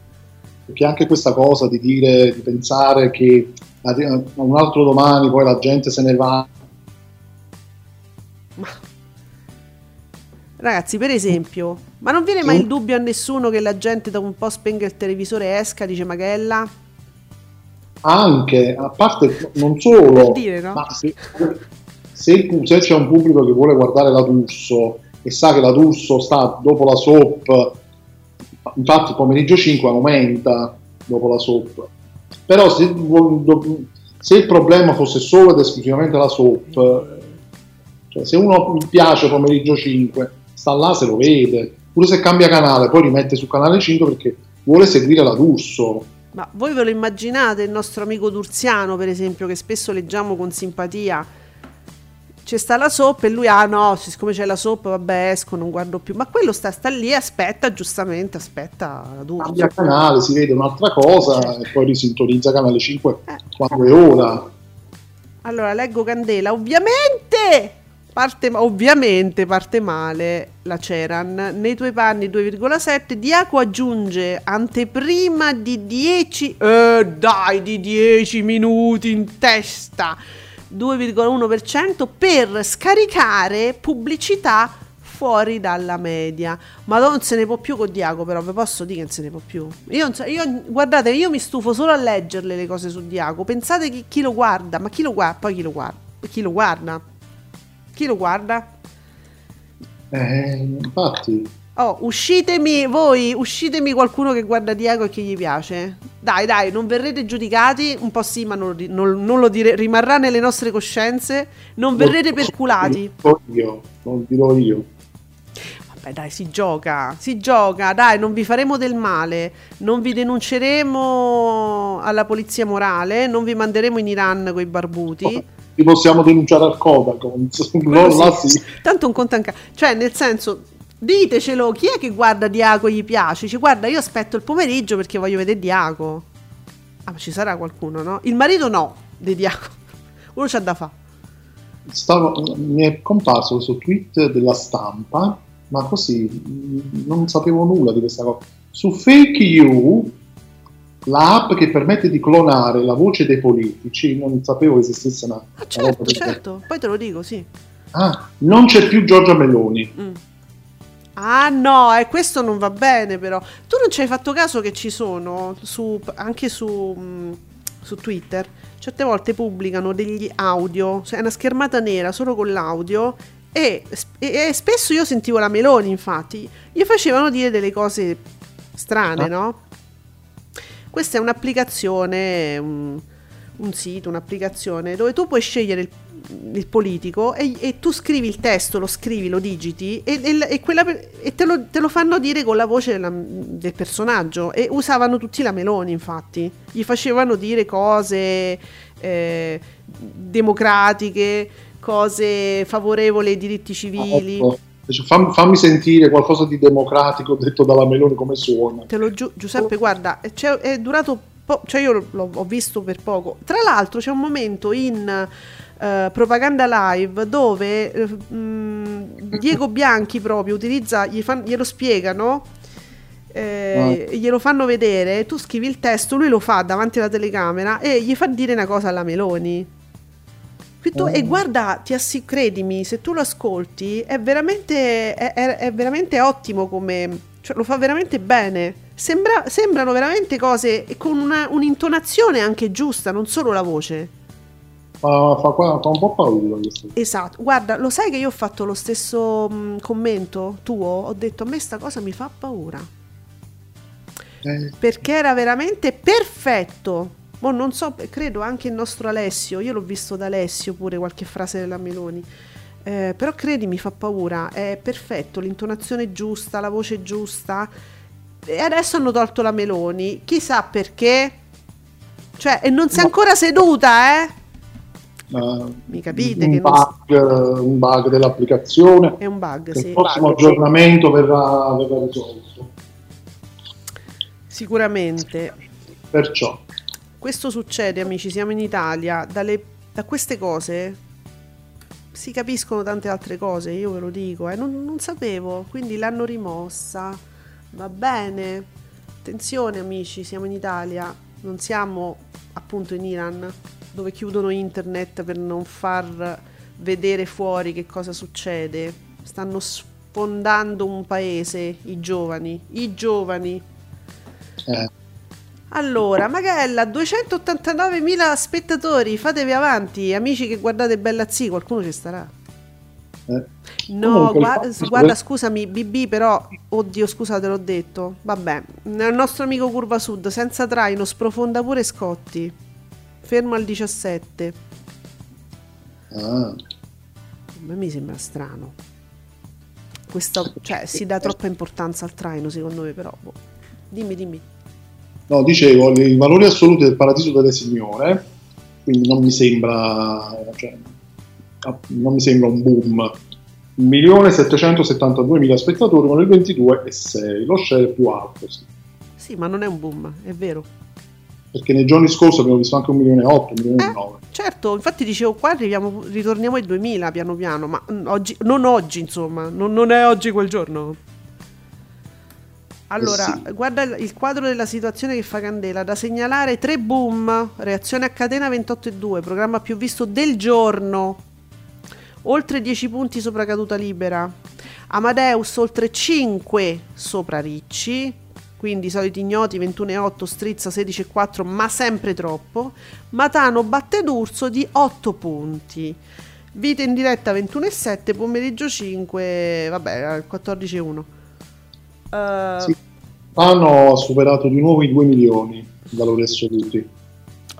perché anche questa cosa di dire, di pensare che un altro domani poi la gente se ne va, Ma... Ragazzi, per esempio, ma non viene mai il dubbio a nessuno che la gente dopo un po' spenga il televisore e esca, dice Magella? anche, a parte non solo, Per dire, no? ma se, se se c'è un pubblico che vuole guardare la D'Urso e sa che la D'Urso sta dopo la soap, infatti pomeriggio 5 aumenta dopo la soap, però se, se il problema fosse solo ed esclusivamente la soap, cioè se uno piace pomeriggio 5, sta là se lo vede, pure se cambia canale, poi rimette su canale 5 perché vuole seguire la D'Urso. Ma voi ve lo immaginate il nostro amico Durziano, per esempio, che spesso leggiamo con simpatia? C'è sta la soppa e lui, ah no, siccome c'è la soppa, vabbè, esco, non guardo più. Ma quello sta, sta lì, aspetta, giustamente, aspetta cambia canale, si vede un'altra cosa Certo. e poi risintonizza canale 5 Eh. quando è ora. Allora, leggo Candela. Ovviamente, Parte, ovviamente parte male la Ceran. Nei tuoi panni 2,7. Diaco aggiunge anteprima di 10. Eh, dai, di 10 minuti in testa. 2,1% per scaricare pubblicità fuori dalla media. Ma non se ne può più con Diaco, però vi posso dire che non se ne può più. Io, io- guardate, io mi stufo solo a leggerle le cose su Diaco. Pensate chi, chi lo guarda, ma chi lo guarda? Poi chi lo guarda? Chi lo guarda? Chi lo guarda? Eh, infatti, Oh, uscitemi voi, uscitemi qualcuno che guarda Diaco e che gli piace. Dai, dai, non verrete giudicati, un po' sì, ma non, non- non lo dire, rimarrà nelle nostre coscienze, non verrete perculati. Non io, non dirò io. Vabbè, dai, si gioca, si gioca, dai, non vi faremo del male, non vi denunceremo alla polizia morale, non vi manderemo in Iran coi barbuti. Ti possiamo denunciare al. Quello No, sì. sì. Tanto un conto ca- Cioè, nel senso, ditecelo, chi è che guarda Diaco e gli piace? Ci guarda, io aspetto il pomeriggio perché voglio vedere Diaco. Ah, ma ci sarà qualcuno, no? Il marito no, di Diaco. Uno c'ha da fare. Stavo- mi è comparso questo tweet della stampa, ma così mh, non sapevo nulla di questa cosa. Su Fake You, l'app che permette di clonare la voce dei politici, non sapevo esistesse una, Ah, certo, certo, poi te lo dico, sì. Ah, non c'è più Giorgia Meloni. Mm. Ah no, e questo non va bene però. Tu non ci hai fatto caso che ci sono su, anche su, mm, su Twitter, certe volte pubblicano degli audio, cioè una schermata nera solo con l'audio e, e- e spesso io sentivo la Meloni infatti, gli facevano dire delle cose strane, Ah. no? Questa è un'applicazione, un, un sito, un'applicazione dove tu puoi scegliere il, il politico e, e tu scrivi il testo, lo scrivi, lo digiti e, e- quella e te, lo, te lo fanno dire con la voce della- del personaggio e usavano tutti la Meloni infatti, gli facevano dire cose eh, democratiche, cose favorevoli ai diritti civili. Ecco. Dice, "Fam- fammi sentire qualcosa di democratico detto dalla Meloni come suona. Te lo giu- Giuseppe, guarda, è, c'è- è durato po- cioè io l'ho, ho visto per poco. Tra l'altro c'è un momento in eh, propaganda live dove eh, mh, Diego Bianchi proprio utilizza, gli fan- glielo spiegano. eh, glielo fanno vedere, tu scrivi il testo, lui lo fa davanti alla telecamera e gli fa dire una cosa alla Meloni. Tu- E guarda, ti assi- credimi, se tu lo ascolti è veramente, è, è- è veramente ottimo come... Cioè, lo fa veramente bene. Sembra- sembrano veramente cose con una- un'intonazione anche giusta, non solo la voce. Fa, fa, fa un po' paura questo. Esatto, guarda, lo sai che io ho fatto lo stesso mh, commento tuo? Ho detto a me sta cosa mi fa paura. Eh, perché era veramente perfetto. Mo non so, credo anche il nostro Alessio, io l'ho visto da Alessio pure qualche frase della Meloni. Eh, però credi mi fa paura, è perfetto, l'intonazione giusta, la voce giusta. E adesso hanno tolto la Meloni, chissà perché. Cioè, e non si è ancora seduta, eh? Mi capite un che non- bug, un bug dell'applicazione. È un bug, sì. il prossimo aggiornamento verrà, verrà risolto. Sicuramente. Perciò, Questo succede, amici, siamo in Italia, dalle- da queste cose si capiscono tante altre cose, io ve lo dico, eh, non, non sapevo, quindi l'hanno rimossa, va bene, attenzione amici, siamo in Italia, non siamo appunto in Iran, dove chiudono internet per non far vedere fuori che cosa succede, stanno sfondando un paese, i giovani, i giovani. eh, Allora, Magella, 289.000 spettatori, fatevi avanti, amici che guardate Bella Z, qualcuno ci starà. eh. No, Comunque, il gua- fatto- guarda, scusami, BB, però, oddio, scusate, l'ho detto. Vabbè, il nostro amico Curva Sud, senza traino, sprofonda pure Scotti. Fermo al 17. Ah, A me mi sembra strano. Questo, cioè, si dà troppa importanza al traino, secondo me, però. boh. Dimmi, dimmi. No, dicevo, i valori assoluti del Paradiso delle Signore, quindi non mi sembra, cioè, non mi sembra un boom. 1.772.000 spettatori con il 22,6, lo share più alto. Sì. Sì, ma non è un boom, è vero. Perché nei giorni scorsi abbiamo visto anche un milione e otto, un milione e Eh, nove. certo, infatti dicevo qua arriviamo, ritorniamo ai 2000 piano piano, ma mm, oggi, non oggi insomma, non, non è oggi quel giorno. Allora, Eh sì. guarda il, quadro della situazione che fa candela, da segnalare tre boom, reazione a catena 28,2, programma più visto del giorno, oltre 10 punti sopra caduta libera, Amadeus oltre 5 sopra Ricci, quindi i soliti ignoti 21,8, Strizza 16,4, ma sempre troppo, Matano batte d'Urso di 8 punti. Vite in diretta 21,7, pomeriggio 5, vabbè, 14,1. Eh, Sì. Hanno superato di nuovo i 2 milioni in valori assoluti.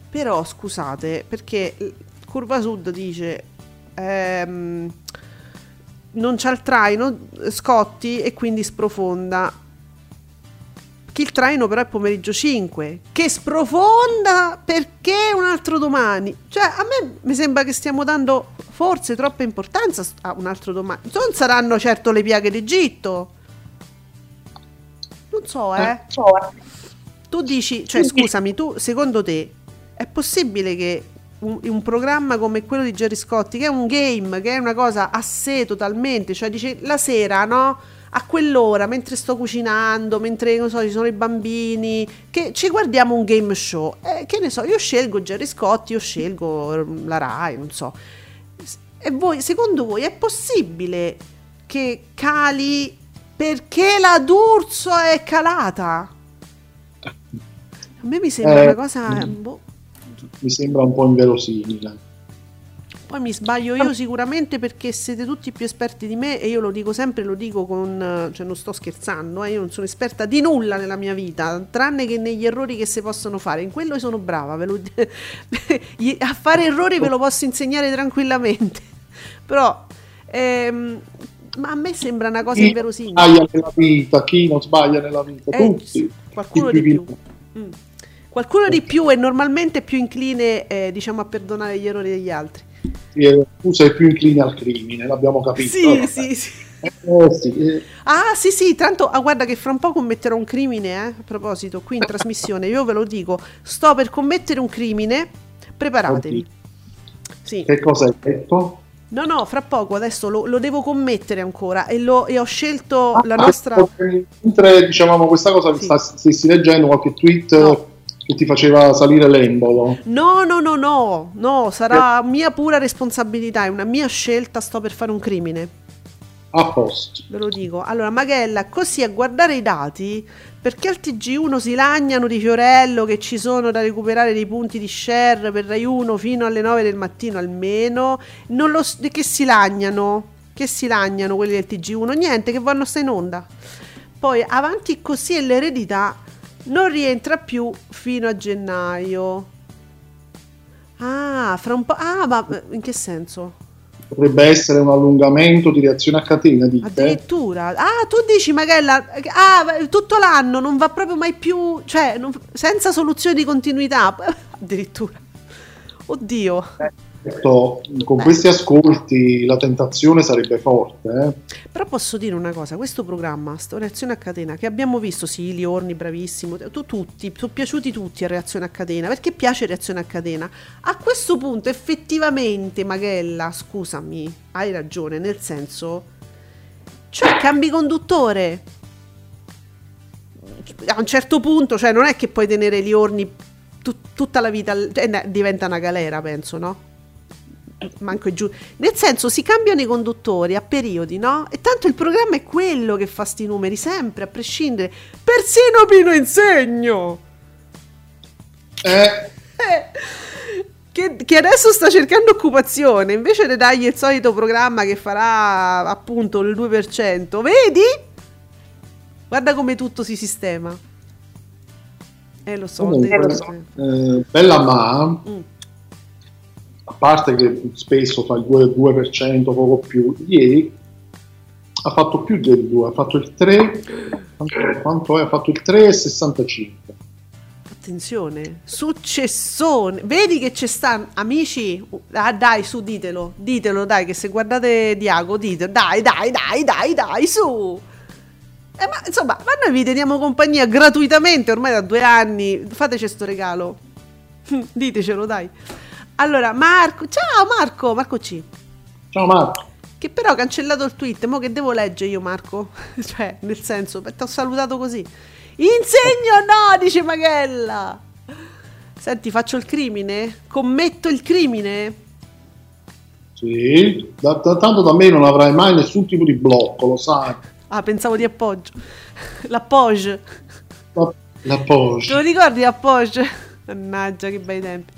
Però scusate, perché Curva Sud dice ehm, non c'ha il traino eh, Scotti e quindi sprofonda. Che il traino però è pomeriggio 5, che sprofonda perché un altro domani. Cioè, a me mi sembra che stiamo dando forse troppa importanza a un altro domani. Non saranno certo le piaghe d'Egitto. Non so, eh. Tu dici, cioè scusami, tu secondo te è possibile che un, un programma come quello di Jerry Scotti, che è un game, che è una cosa a sé totalmente, cioè dice la sera, no? A quell'ora, mentre sto cucinando, mentre non so, ci sono i bambini, che ci guardiamo un game show. Eh, che ne so, io scelgo Jerry Scotti, io scelgo eh, la Rai, non so. E voi, secondo voi, è possibile che cali perché la D'Urso è calata? A me mi sembra Eh, una cosa. mm. boh. Mi sembra un po' inverosimile. Poi mi sbaglio io sicuramente perché siete tutti più esperti di me e io lo dico sempre, lo dico con... cioè non sto scherzando, eh, io non sono esperta di nulla nella mia vita, tranne che negli errori che si possono fare. In quello sono brava, ve lo a fare errori ve lo posso insegnare tranquillamente. Però... ehm, ma a me sembra una cosa Chi inverosimile. sbaglia nella vita, chi non sbaglia nella vita, Eh, tutti. qualcuno di più. più. Mm. Qualcuno di più è normalmente più incline, eh, diciamo, a perdonare gli errori degli altri. Eh, tu sei più incline al crimine, l'abbiamo capito. Sì, vabbè. sì, sì. Eh, sì, eh, Ah, sì, sì, tanto, ah, guarda che fra un po' commetterò un crimine, eh, a proposito, qui in trasmissione, io ve lo dico, sto per commettere un crimine, preparatevi. Sì. Che cosa hai detto? No, no, fra poco, adesso lo, lo devo commettere ancora e, lo- e ho scelto la Ah, nostra... Mentre dicevamo questa cosa, Sì. sta- stessi leggendo qualche tweet No. Che ti faceva salire l'embolo. No, no, no, no, no, sarà mia pura responsabilità, è una mia scelta, sto per fare un crimine. A posto. Ve lo dico. Allora, Magella, così a guardare i dati, perché al TG1 si lagnano di Fiorello che ci sono da recuperare dei punti di share per Rai 1 fino alle 9 del mattino almeno, non lo s- che si lagnano, che si lagnano quelli del TG1, niente, che vanno sta in onda. Poi avanti così e l'eredità non rientra più fino a gennaio. Ah, fra un po'... Ah, ma in che senso? Potrebbe essere un allungamento di reazione a catena, dite? Addirittura. Ah, tu dici Magella, ah, tutto l'anno non va proprio mai più, cioè, non- senza soluzione di continuità. Addirittura. Oddio. Certo, con questi ascolti la tentazione sarebbe forte. eh. Però posso dire una cosa, questo programma, Reazione a Catena, che abbiamo visto, sì, Liorni, bravissimo, tu, tutti, sono piaciuti tutti a Reazione a Catena, perché piace Reazione a Catena. A questo punto effettivamente, Magella, scusami, hai ragione, nel senso, cioè cambi conduttore. A un certo punto, cioè non è che puoi tenere Liorni tut- tutta la vita, cioè, diventa una galera, penso, no? Manco è giù. Nel senso, si cambiano i conduttori a periodi, no? E tanto il programma è quello che fa sti numeri, sempre, a prescindere. Persino Pino Insegno! Eh, Eh, che, che adesso sta cercando occupazione, invece di dargli il solito programma che farà appunto il 2%. Vedi? Guarda come tutto si sistema. Eh, lo so, comunque, detto. eh, Bella Ma, Mm. A parte che spesso fa il 2, 2% poco più, ieri ha fatto più del 2, ha fatto il 3, quanto, è? Ha fatto il 3,65. Attenzione, successone. Vedi che ci stanno amici. Ah, dai, su, ditelo. Ditelo, dai, che se guardate Diago, ditelo. Dai, dai, dai, dai, dai, su. Eh, ma insomma, ma noi vi teniamo compagnia gratuitamente ormai da due anni. Fateci sto regalo. Ditecelo, dai. Allora, Marco, ciao Marco, Marco C. Ciao Marco. Che però ha cancellato il tweet, mo che devo leggere io Marco? cioè, nel senso, ti ho salutato così. Insegno no, dice Maghella. Senti, faccio il crimine? Commetto il crimine? Sì, da- da- tanto da me non avrai mai nessun tipo di blocco, lo sai. Ah, pensavo di appoggio. L'appoggio. La, la Te lo ricordi l'appoggio? Mannaggia, che bei tempi.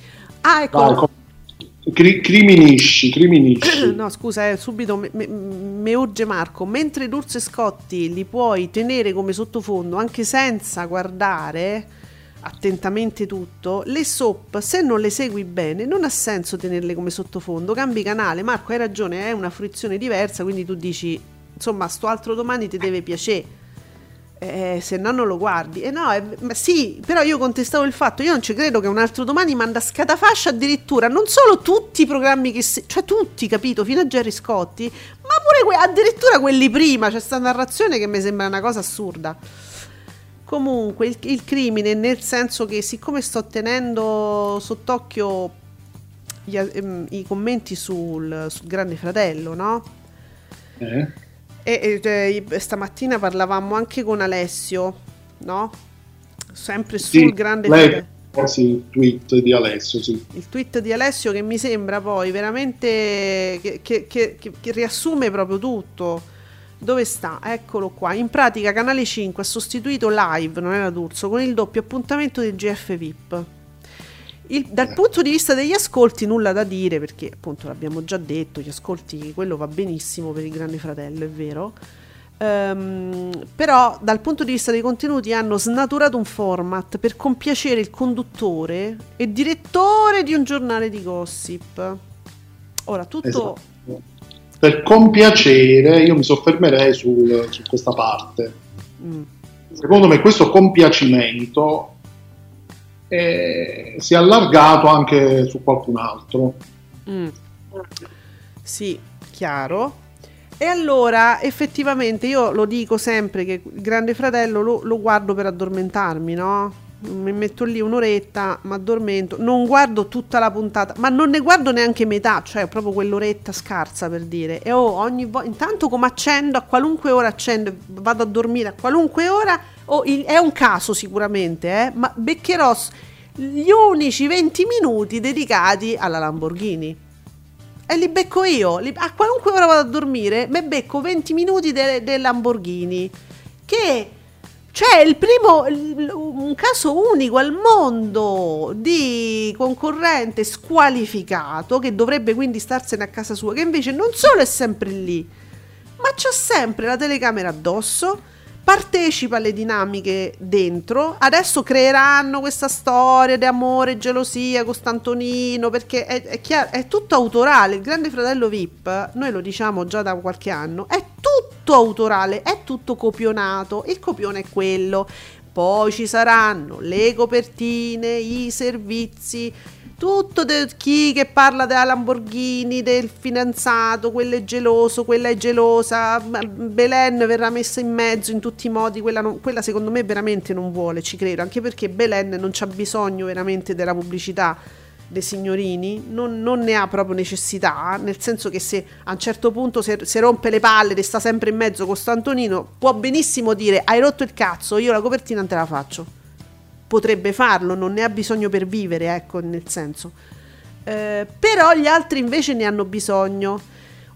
Ah, ecco. Dai, com- cri- criminisci, criminisci. No, scusa, eh, subito mi urge Marco. Mentre D'Urso e Scotti li puoi tenere come sottofondo anche senza guardare attentamente tutto, le soap, se non le segui bene, non ha senso tenerle come sottofondo. Cambi canale. Marco, hai ragione, è una fruizione diversa, quindi tu dici, insomma, sto altro domani ti deve piacere. Eh, se no non lo guardi. E no, è- ma sì, però io contestavo il fatto, io non ci credo che un altro domani manda scatafascia addirittura, non solo tutti i programmi che, se- cioè tutti, capito, fino a Jerry Scotti, ma pure que- addirittura quelli prima, c'è sta narrazione che mi sembra una cosa assurda. Comunque, il, il crimine, nel senso che siccome sto tenendo sott'occhio gli- ehm, i commenti sul, sul Grande Fratello, no? Eh? E, e, eh, stamattina parlavamo anche con Alessio, no? Sempre sul Sì, grande lei sì, il tweet di Alessio, sì. Il tweet di Alessio che mi sembra poi veramente che, che- che- che- che riassume proprio tutto. Dove sta? Eccolo qua. In pratica Canale 5 ha sostituito live, non era D'Urso, con il doppio appuntamento del GF VIP. Il- dal punto di vista degli ascolti nulla da dire perché appunto l'abbiamo già detto, gli ascolti quello va benissimo per il Grande Fratello, è vero. Ehm, però dal punto di vista dei contenuti hanno snaturato un format per compiacere il conduttore e direttore di un giornale di gossip. Ora tutto Esatto. Per compiacere, io mi soffermerei sul- su questa parte. Mm. Secondo me questo compiacimento eh, si è allargato anche su qualcun altro. Mm. Sì, chiaro. E allora, effettivamente, io lo dico sempre che il Grande Fratello lo, lo guardo per addormentarmi, no? Mi metto lì un'oretta, mi addormento, non guardo tutta la puntata, ma non ne guardo neanche metà, cioè proprio quell'oretta scarsa per dire. E oh, ogni volta, intanto come accendo, a qualunque ora accendo, vado a dormire a qualunque ora, oh, il- è un caso sicuramente, eh, ma beccherò gli unici 20 minuti dedicati alla Lamborghini. E li becco io, li- a qualunque ora vado a dormire, me becco 20 minuti del del Lamborghini. Che c'è il primo, un caso unico al mondo di concorrente squalificato che dovrebbe quindi starsene a casa sua, che invece non solo è sempre lì, ma c'ha sempre la telecamera addosso, partecipa alle dinamiche dentro, adesso creeranno questa storia di amore, gelosia con Stantonino, perché è, è chiaro, è tutto autorale, il Grande Fratello VIP, noi lo diciamo già da qualche anno, è tutto autorale, è tutto copionato, il copione è quello, poi ci saranno le copertine, i servizi, tutto de- chi che parla della Lamborghini, del fidanzato, quello è geloso, quella è gelosa, Belen verrà messa in mezzo in tutti i modi, quella, non- quella secondo me veramente non vuole, ci credo, anche perché Belen non c'ha bisogno veramente della pubblicità dei signorini, non, non ne ha proprio necessità, nel senso che se a un certo punto se, rompe le palle e sta sempre in mezzo con Stantonino, può benissimo dire hai rotto il cazzo, io la copertina non te la faccio potrebbe farlo, non ne ha bisogno per vivere, ecco, nel senso. Eh, però gli altri invece ne hanno bisogno.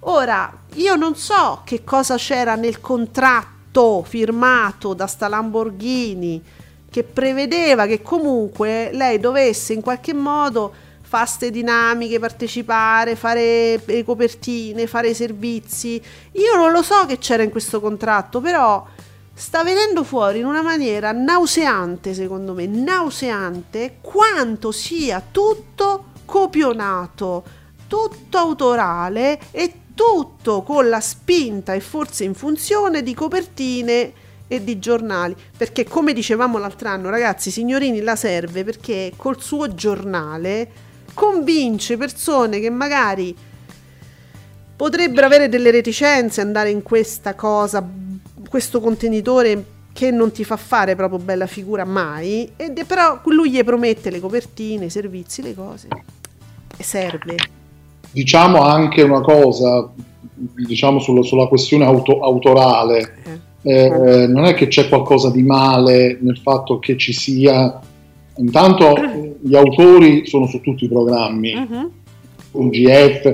Ora, io non so che cosa c'era nel contratto firmato da sta Lamborghini che prevedeva che comunque lei dovesse in qualche modo fare ste dinamiche, partecipare, fare le copertine, fare i servizi. Io non lo so che c'era in questo contratto, però sta venendo fuori in una maniera nauseante, secondo me, nauseante, quanto sia tutto copionato, tutto autorale e tutto con la spinta e forse in funzione di copertine e di giornali. Perché come dicevamo l'altro anno, ragazzi, signorini la serve perché col suo giornale convince persone che magari potrebbero avere delle reticenze andare in questa cosa questo contenitore che non ti fa fare proprio bella figura mai, ed è- però lui gli promette le copertine, i servizi, le cose. E serve. Diciamo anche una cosa, diciamo sulla, sulla questione auto- autorale, Eh. Eh, non è che c'è qualcosa di male nel fatto che ci sia, intanto gli autori sono su tutti i programmi, Mhm. un GF,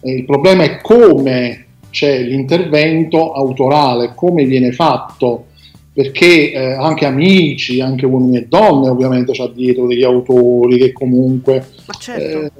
eh, il problema è come c'è l'intervento autorale, come viene fatto, perché eh, anche amici, anche uomini e donne ovviamente c'ha dietro degli autori che comunque certo. eh,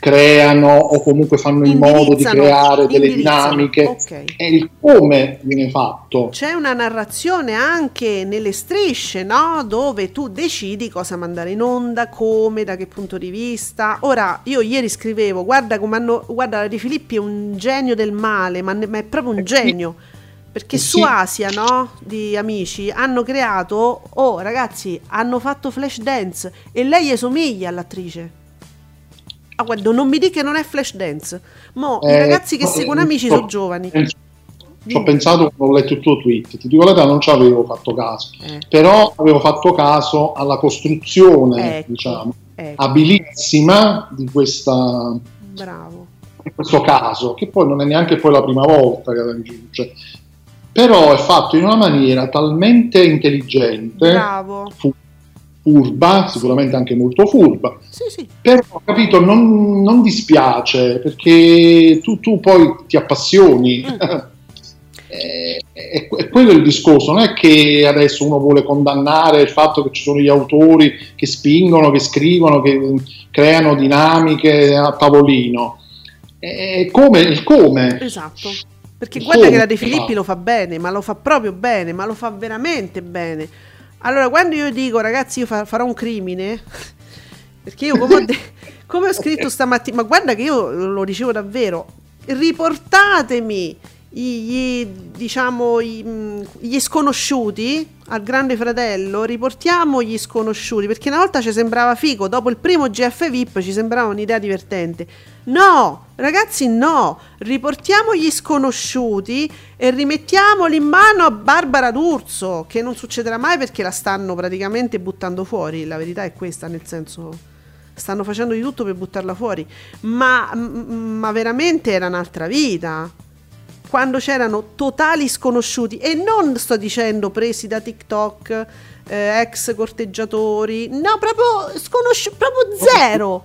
creano o comunque fanno in modo di creare delle dinamiche ok. e il come viene fatto. C'è una narrazione anche nelle strisce, no? Dove tu decidi cosa mandare in onda, come, da che punto di vista. Ora, io ieri scrivevo, guarda come hanno. Guarda, Di Filippi è un genio del male, ma, ma è proprio un genio. Perché Eh su sì. Asia, no? Di amici, hanno creato. Oh, ragazzi, hanno fatto flash dance e lei somiglia all'attrice. Ah, guarda, non mi dica che non è flash dance. Mo, i Eh, ragazzi che no, seguono amici no, sono giovani. Ci ho pensato quando ho letto il tuo tweet, ti dico la verità, non ci avevo fatto caso, Eh. però avevo fatto caso alla costruzione, Ecco, diciamo, ecco. abilissima di, questa, Bravo. di questo caso, che poi non è neanche poi la prima volta che la giudice, però è fatto in una maniera talmente intelligente, Bravo. fu- furba, sicuramente anche molto furba, Sì, sì. però capito, non, non dispiace perché tu, tu poi ti appassioni. Eh, è, è quello il discorso, non è che adesso uno vuole condannare il fatto che ci sono gli autori che spingono, che scrivono, che mm, creano dinamiche a tavolino. È come, il come. Esatto. Perché guarda che la De. Filippi lo fa bene, ma lo fa proprio bene, ma lo fa veramente bene. Allora, quando io dico, ragazzi, io fa- farò un crimine, perché io come ho, de- come ho scritto stamattina, ma guarda che io lo dicevo davvero, riportatemi gli, diciamo, i- mh, gli sconosciuti al grande fratello, riportiamo gli sconosciuti, perché una volta ci sembrava figo, dopo il primo GF VIP ci sembrava un'idea divertente. No, ragazzi, no, riportiamo gli sconosciuti e rimettiamoli in mano a Barbara D'Urso, che non succederà mai perché la stanno praticamente buttando fuori, la verità è questa, nel senso stanno facendo di tutto per buttarla fuori, ma, m- ma veramente era un'altra vita. Quando c'erano totali sconosciuti, e non sto dicendo presi da TikTok, eh, ex corteggiatori, no, proprio sconosciuti, proprio zero.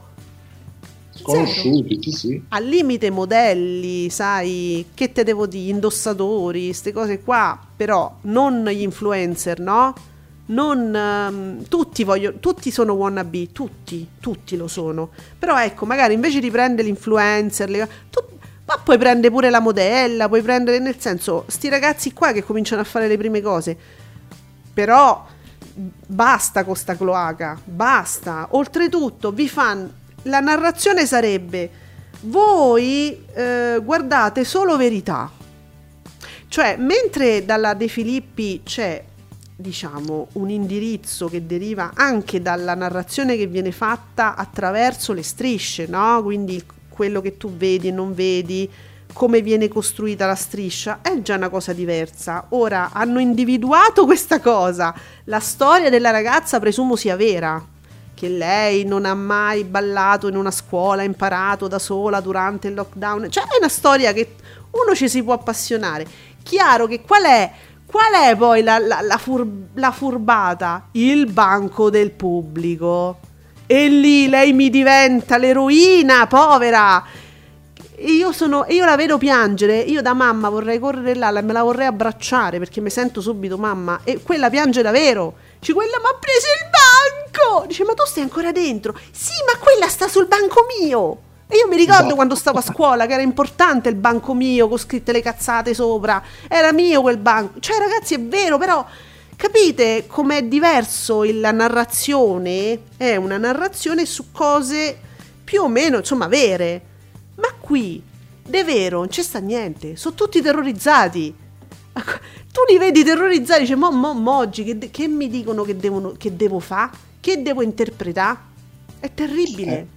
Sconosciuti, sì, sì. Al limite modelli, sai, che te devo dire, indossatori, queste cose qua, però non gli influencer, no? Non ehm, tutti vogliono, tutti sono wannabe, tutti, tutti lo sono. Però ecco, magari invece di prendere l'influencer, le- tu- ma puoi prendere pure la modella, puoi prendere nel senso, sti ragazzi qua che cominciano a fare le prime cose. Però basta con sta cloaca, basta. Oltretutto vi fanno la narrazione sarebbe voi eh, guardate solo verità. Cioè, mentre dalla De Filippi c'è diciamo un indirizzo che deriva anche dalla narrazione che viene fatta attraverso le strisce, no? Quindi quello che tu vedi e non vedi, come viene costruita la striscia, è già una cosa diversa. Ora hanno individuato questa cosa. La storia della ragazza presumo sia vera, che lei non ha mai ballato in una scuola, imparato da sola durante il lockdown. Cioè è una storia che uno ci si può appassionare. Chiaro che qual è, qual è poi la, la- la fur- la furbata? Il banco del pubblico. E lì lei mi diventa l'eroina, povera. E Io, sono, io la vedo piangere, io da mamma vorrei correre là, me la vorrei abbracciare perché mi sento subito mamma. E quella piange davvero. Dice, quella mi ha preso il banco. Dice, ma tu stai ancora dentro? Sì, ma quella sta sul banco mio. E io mi ricordo Esatto. quando stavo a scuola che era importante il banco mio con scritte le cazzate sopra. Era mio quel banco. Cioè, ragazzi, è vero, però capite com'è diverso la narrazione? È una narrazione su cose più o meno, insomma, vere. Ma qui, de vero, non c'è sta niente. Sono tutti terrorizzati. Tu li vedi terrorizzati, dici, mo, mo, mo oggi che, che mi dicono che, devono, che devo fare? Che devo interpretare? È terribile.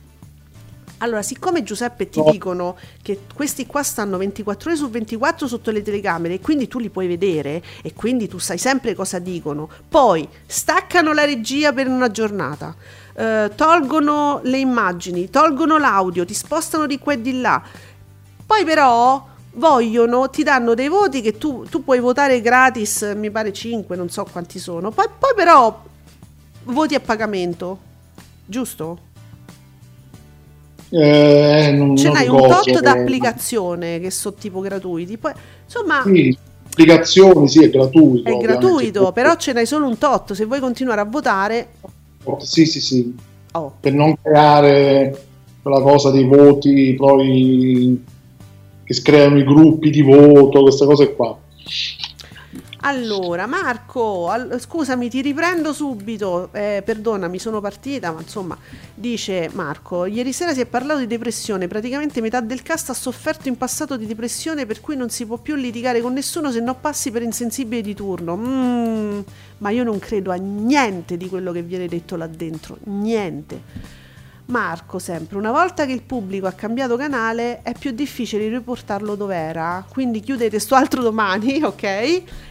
Allora, siccome Giuseppe ti No. dicono che questi qua stanno 24 ore su 24 sotto le telecamere e quindi tu li puoi vedere e quindi tu sai sempre cosa dicono, poi staccano la regia per una giornata, eh, tolgono le immagini, tolgono l'audio, ti spostano di qua e di là, poi però vogliono, ti danno dei voti che tu, tu puoi votare gratis, mi pare 5, non so quanti sono, poi, poi però voti a pagamento, giusto? Eh, non, Ce n'hai un tot d'applicazione che sono tipo gratuiti. Poi, insomma, Sì, applicazioni, sì, è gratuito. è gratuito, però ce n'hai solo un tot. Se vuoi continuare a votare, Sì, sì, sì, oh, per non creare quella cosa dei voti poi che creano i gruppi di voto, queste cose qua. Allora, Marco, al- scusami, ti riprendo subito. Eh, perdona, mi sono partita, ma insomma, dice Marco: Ieri sera si è parlato di depressione. Praticamente metà del cast ha sofferto in passato di depressione, per cui non si può più litigare con nessuno se no passi per insensibile di turno. Mm, ma io non credo a niente di quello che viene detto là dentro. Niente. Marco, sempre, una volta che il pubblico ha cambiato canale è più difficile riportarlo dove era, quindi chiudete sto altro domani, ok?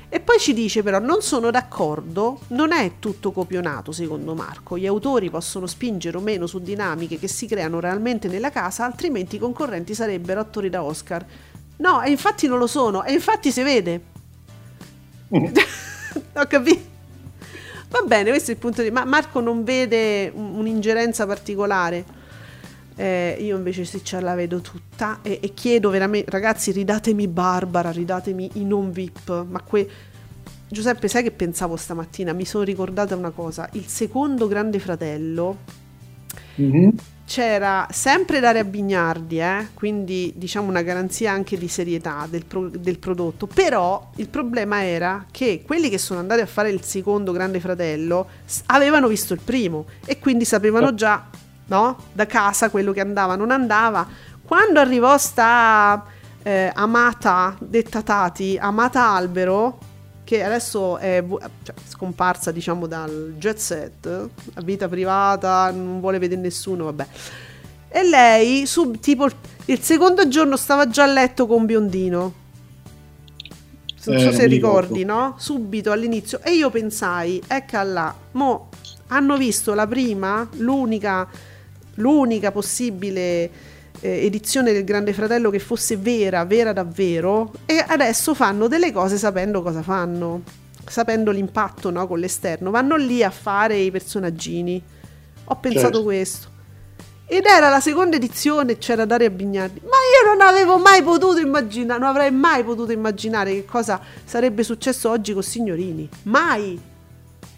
E poi ci dice però non sono d'accordo, non è tutto copionato secondo Marco, gli autori possono spingere o meno su dinamiche che si creano realmente nella casa, altrimenti i concorrenti sarebbero attori da Oscar. No, e infatti non lo sono, e infatti si vede. Ho capito. Va bene, questo è il punto di... Ma Marco non vede un- un'ingerenza particolare. Eh, io invece sì, ce la vedo tutta e, e chiedo veramente, ragazzi, ridatemi Barbara, ridatemi i non VIP. Ma que... Giuseppe, sai che pensavo stamattina? Mi sono ricordata una cosa. Il secondo Grande Fratello Mhm. C'era sempre Daria Bignardi, eh? quindi diciamo una garanzia anche di serietà del, pro- del prodotto, però il problema era che quelli che sono andati a fare il secondo Grande Fratello s- avevano visto il primo e quindi sapevano già no? da casa quello che andava, non andava. Quando arrivò sta eh, Amata, detta Tati, Amata Albero, che adesso è cioè, scomparsa diciamo dal jet set, vita privata, non vuole vedere nessuno, vabbè. E lei, sub, tipo il, secondo giorno stava già a letto con biondino. Non Eh, so non se ricordi, ricordo. no? Subito all'inizio. E io pensai, ecco là, mo hanno visto la prima, l'unica, l'unica possibile eh, edizione del Grande Fratello che fosse vera, vera davvero, e adesso fanno delle cose sapendo cosa fanno, sapendo l'impatto no, con l'esterno. Vanno lì a fare i personaggini. Ho pensato Certo. questo. Ed era la seconda edizione, c'era Daria Bignardi. Ma io non avevo mai potuto immaginare, non avrei mai potuto immaginare che cosa sarebbe successo oggi con Signorini. Mai!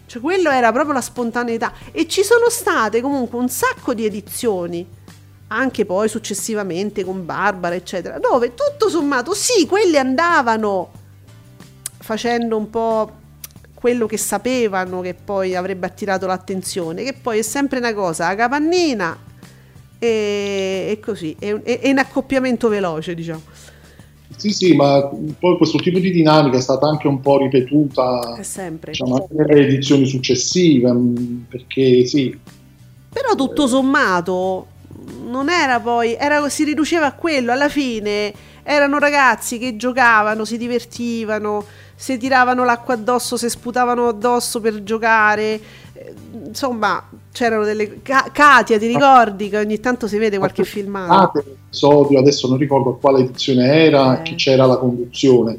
Cioè, quello era proprio la spontaneità. E ci sono state comunque un sacco di edizioni, anche poi successivamente con Barbara, eccetera, dove tutto sommato, sì, quelle andavano facendo un po' quello che sapevano che poi avrebbe attirato l'attenzione, che poi è sempre una cosa, la capannina e, e così, è, un- è- è un accoppiamento veloce, diciamo. Sì, sì, ma poi questo tipo di dinamica è stata anche un po' ripetuta sempre. diciamo, nelle edizioni successive, mh, perché sì, Però tutto sommato non era poi, era, si riduceva a quello, alla fine erano ragazzi che giocavano, si divertivano, si tiravano l'acqua addosso, si sputavano addosso per giocare, eh, insomma c'erano delle... Ka- Katia, ti ricordi che ogni tanto si vede qualche filmato? Episodio, adesso non ricordo quale edizione era, Eh. chi c'era alla conduzione.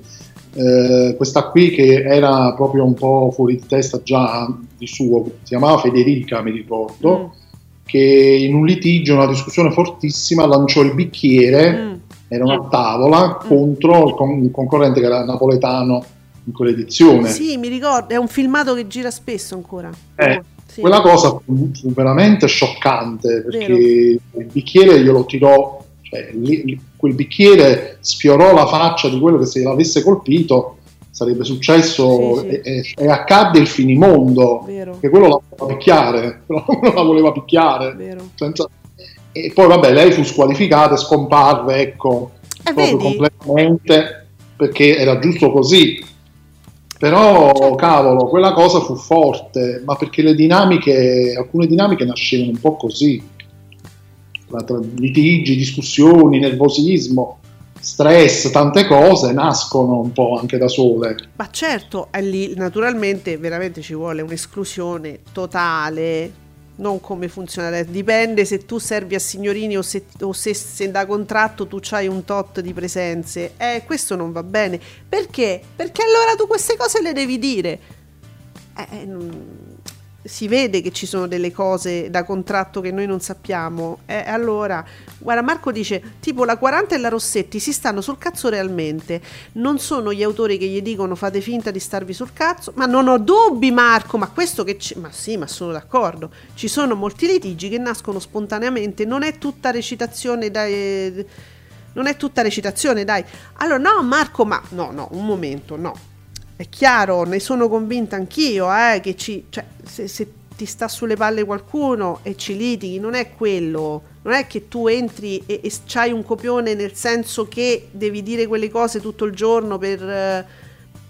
Eh, questa qui che era proprio un po' fuori di testa già di suo, si chiamava Federica, mi ricordo, Mm, che in un litigio, una discussione fortissima, lanciò il bicchiere, mm. era una tavola, contro il con- un concorrente che era napoletano in quell'edizione. Sì, mi ricordo, è un filmato che gira spesso ancora. Eh, Sì. Quella cosa fu, fu veramente scioccante perché Vero. il bicchiere glielo tirò, cioè, lì- lì- quel bicchiere sfiorò la faccia di quello che se l'avesse colpito sarebbe successo Sì, sì. E, e- accadde il finimondo, Vero, che quello la voleva picchiare, però non la voleva picchiare. senza- E poi vabbè, lei fu squalificata e scomparve, ecco, E proprio vedi? completamente perché era giusto così. Però, Certo. cavolo, quella cosa fu forte, ma perché le dinamiche, alcune dinamiche nascevano un po' così. tra, tra litigi, discussioni, nervosismo, stress, tante cose nascono un po' anche da sole. Ma certo, è lì naturalmente veramente ci vuole un'esclusione totale, non come funziona. Dipende se tu servi a signorini o se, o se, se da contratto tu hai un tot di presenze. Eh, questo non va bene. Perché? Perché allora tu queste cose le devi dire. Eh, eh, non- si vede che ci sono delle cose da contratto che noi non sappiamo. Eh, allora, guarda, Marco dice: tipo la 40 e la Rossetti si stanno sul cazzo realmente. Non sono gli autori che gli dicono fate finta di starvi sul cazzo. Ma non ho dubbi, Marco. Ma questo che c'è. Ma sì, ma sono d'accordo. Ci sono molti litigi che nascono spontaneamente. Non è tutta recitazione dai. Non è tutta recitazione, dai. Allora, no, Marco, ma no, no, un momento, no. È chiaro, ne sono convinta anch'io, eh, che ci, cioè, se, se ti sta sulle palle qualcuno e ci litighi, non è quello. Non è che tu entri e, e c'hai un copione nel senso che devi dire quelle cose tutto il giorno per, eh,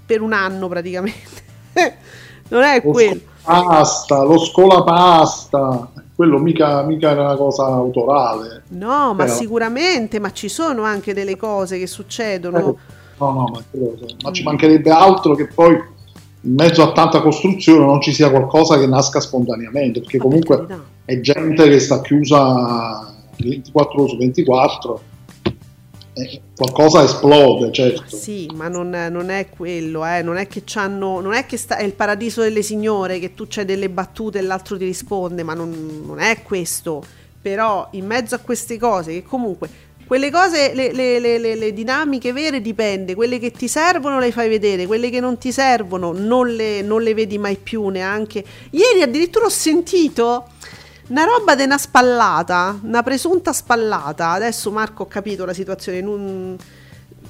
per un anno praticamente. non è Lo quello. scolapasta, lo scolapasta, quello mica, mica era una cosa autorale. No, ma Però- sicuramente, ma ci sono anche delle cose che succedono. No, no, ma, ma ci mancherebbe altro che poi in mezzo a tanta costruzione non ci sia qualcosa che nasca spontaneamente, perché comunque è gente che sta chiusa 24 ore su 24, e qualcosa esplode, certo. Sì, ma non, non è quello, eh, non è che c'hanno, non è che sta, è il paradiso delle signore, che tu c'hai delle battute e l'altro ti risponde, ma non, non è questo. Però in mezzo a queste cose, che comunque, quelle cose, le, le- le- le- dinamiche vere dipende, quelle che ti servono le fai vedere, quelle che non ti servono non le, non vedi mai più neanche. Ieri addirittura ho sentito una roba di una spallata, una presunta spallata. Adesso Marco ho capito la situazione, non,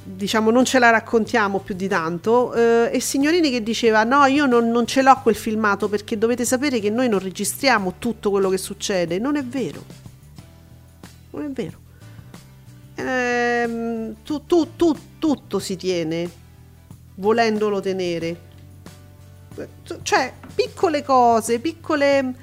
diciamo non ce la raccontiamo più di tanto. eh, e Signorini che diceva: No, io non, non ce l'ho quel filmato perché dovete sapere che noi non registriamo tutto quello che succede. Non è vero. Non è vero. Ehm, tu- tu- tu- tutto si tiene volendolo tenere. Cioè, piccole cose, piccole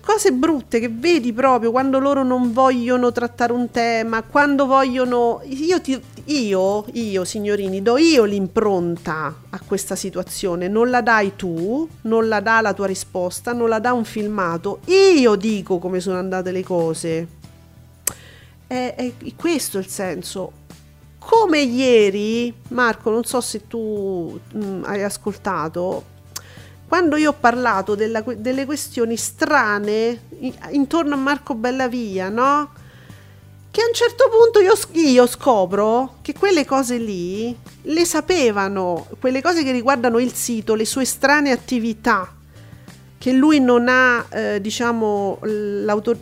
cose brutte che vedi proprio quando loro non vogliono trattare un tema, quando vogliono io ti io, io signorini, do io l'impronta a questa situazione, non la dai tu, non la dà la tua risposta, non la dà un filmato, io dico come sono andate le cose. È, è questo il senso. Come ieri, Marco, non so se tu mm, hai ascoltato, quando io ho parlato della delle questioni strane intorno a Marco Bellavia, no? Che a un certo punto io, io scopro che quelle cose lì le sapevano, quelle cose che riguardano il sito, le sue strane attività, che lui non ha, eh, diciamo, l'autor-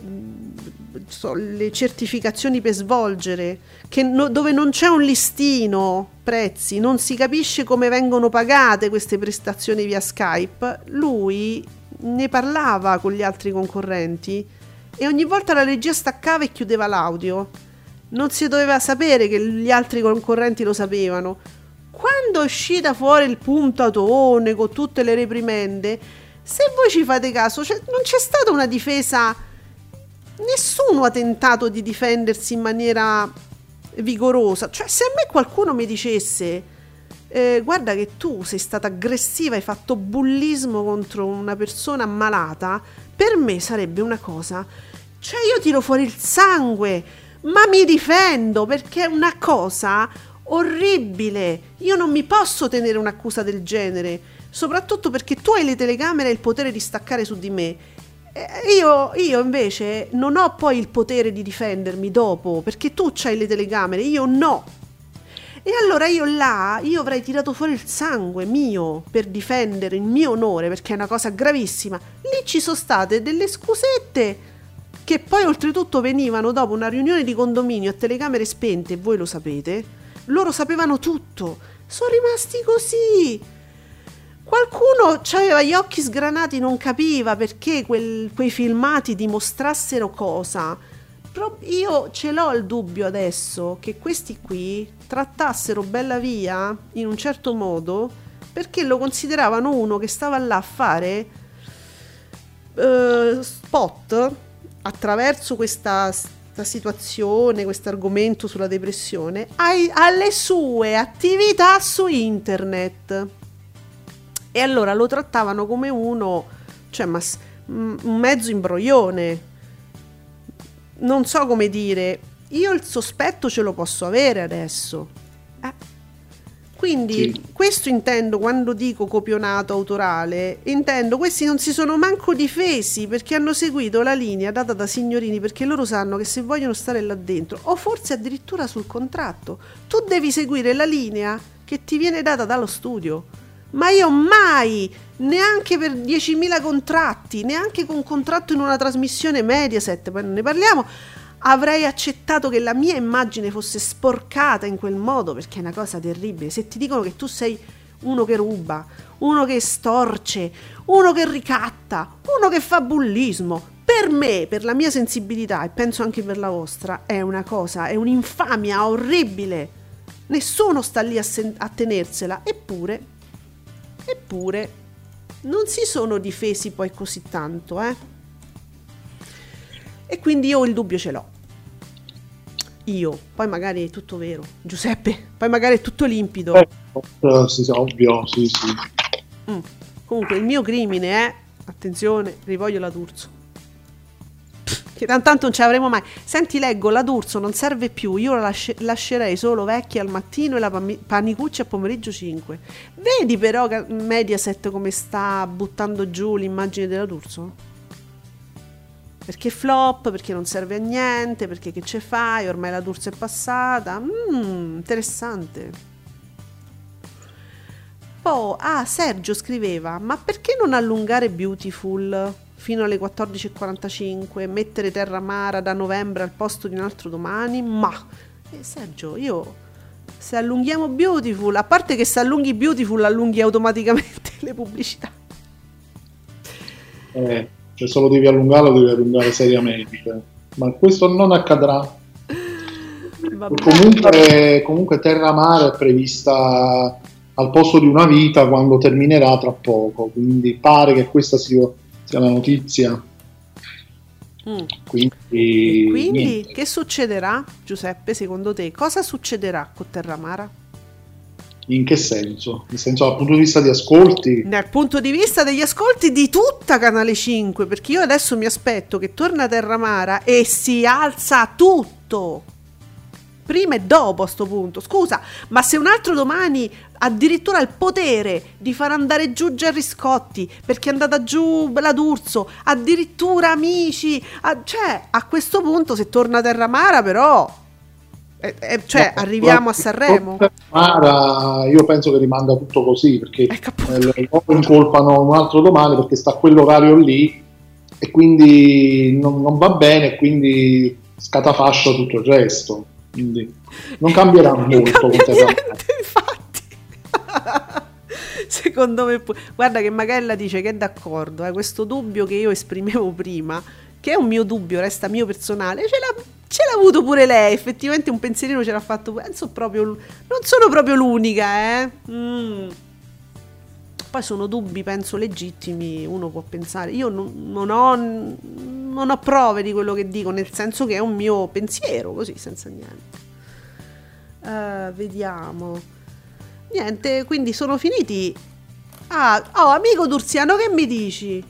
so, le certificazioni per svolgere, no- dove non c'è un listino prezzi, non si capisce come vengono pagate queste prestazioni via Skype, lui ne parlava con gli altri concorrenti e ogni volta la regia staccava e chiudeva l'audio. Non si doveva sapere che gli altri concorrenti lo sapevano. Quando è uscita fuori il puntatone con tutte le reprimende, se voi ci fate caso, cioè, non c'è stata una difesa nessuno ha tentato di difendersi in maniera vigorosa. Cioè, se a me qualcuno mi dicesse, eh, guarda che tu sei stata aggressiva, hai fatto bullismo contro una persona ammalata, per me sarebbe una cosa. Cioè, io tiro fuori il sangue, ma mi difendo perché è una cosa orribile. Io non mi posso tenere un'accusa del genere, soprattutto perché tu hai le telecamere e il potere di staccare su di me. Eh, Io, io invece non ho poi il potere di difendermi dopo, perché tu c'hai le telecamere, io no. E allora io là, io avrei tirato fuori il sangue mio per difendere il mio onore, perché è una cosa gravissima. Lì ci sono state delle scusette che poi oltretutto venivano dopo una riunione di condominio a telecamere spente, voi lo sapete. Loro sapevano tutto, sono rimasti così. Qualcuno aveva gli occhi sgranati, non capiva perché quel- quei filmati dimostrassero cosa. Pro- io ce l'ho il dubbio adesso che questi qui trattassero Bella Via in un certo modo perché lo consideravano uno che stava là a fare eh, spot attraverso questa, sta situazione, questo argomento sulla depressione, ai- alle sue attività su internet. E allora lo trattavano come uno, cioè ma, un mezzo imbroglione. Non so come dire, io il sospetto ce lo posso avere adesso. Eh. Quindi Sì. questo intendo quando dico copionato autorale, intendo questi non si sono manco difesi perché hanno seguito la linea data da signorini perché loro sanno che se vogliono stare là dentro, o forse addirittura sul contratto, tu devi seguire la linea che ti viene data dallo studio. Ma io mai, neanche per 10.000 contratti, neanche con un contratto in una trasmissione Mediaset, poi non ne parliamo, avrei accettato che la mia immagine fosse sporcata in quel modo, perché è una cosa terribile. Se ti dicono che tu sei uno che ruba, uno che storce, uno che ricatta, uno che fa bullismo, per me, per la mia sensibilità e penso anche per la vostra, è una cosa, è un'infamia orribile. Nessuno sta lì a, sen- a tenersela, eppure, eppure, non si sono difesi poi così tanto, eh. E quindi io il dubbio ce l'ho. Io, poi magari è tutto vero. Giuseppe, poi magari è tutto limpido. Eh, eh, sì, sì, ovvio, sì, sì. Mm. Comunque il mio crimine è, attenzione, rivoglio la D'Urso. Che tan- tanto non ce l'avremo mai. Senti, leggo, la D'Urso non serve più, io la lasce- lascerei solo vecchia al mattino e la pami- panicuccia a pomeriggio 5. Vedi però Mediaset come sta buttando giù l'immagine della D'Urso? Perché flop, perché non serve a niente, perché che ce fai, ormai la D'Urso è passata. Mmm, interessante. Poi, ah, Sergio scriveva, ma perché non allungare Beautiful fino alle 14.45, mettere Terra Mara da novembre al posto di un altro domani? Ma, eh, Sergio, io, se allunghiamo Beautiful, a parte che se allunghi Beautiful allunghi automaticamente le pubblicità. Eh, cioè solo devi allungarlo, devi allungare seriamente. Ma questo non accadrà. Comunque, comunque Terra Mare è prevista al posto di una vita quando terminerà tra poco, quindi pare che questa sia, sia la notizia. Mm. Quindi, quindi che succederà, Giuseppe, secondo te? Cosa succederà con Terramara? in che senso? Nel senso dal punto di vista di ascolti, Dal punto di vista degli ascolti di tutta Canale 5, perché io adesso mi aspetto che torna Terramara e si alza tutto. Prima e dopo a sto punto. Scusa, ma se un altro domani addirittura ha il potere di far andare giù Gerry Scotti perché è andata giù la D'Urso, addirittura amici, a- cioè a questo punto se torna Terramara però eh, eh, cioè No, arriviamo a guarda, Sanremo. Mara, io penso che rimanga tutto così perché Ecco, eh, loro incolpano un altro domani perché sta a quell'orario lì e quindi non, non va bene, quindi scatafascia tutto il resto. Quindi non cambierà Non molto. cambia niente, infatti. Secondo me, pu- guarda che Magella dice che è d'accordo. eh, questo dubbio che io esprimevo prima, che è un mio dubbio, resta mio personale, ce l'ha, ce l'ha avuto pure lei. Effettivamente un pensierino ce l'ha fatto. Penso proprio, non sono proprio l'unica, eh. Mm. Poi sono dubbi, penso, legittimi. Uno può pensare. Io non, non ho, non ho prove di quello che dico, nel senso che è un mio pensiero, così, senza niente. Eh, vediamo. Niente, quindi sono finiti. Ah, oh, amico Durziano, che mi dici?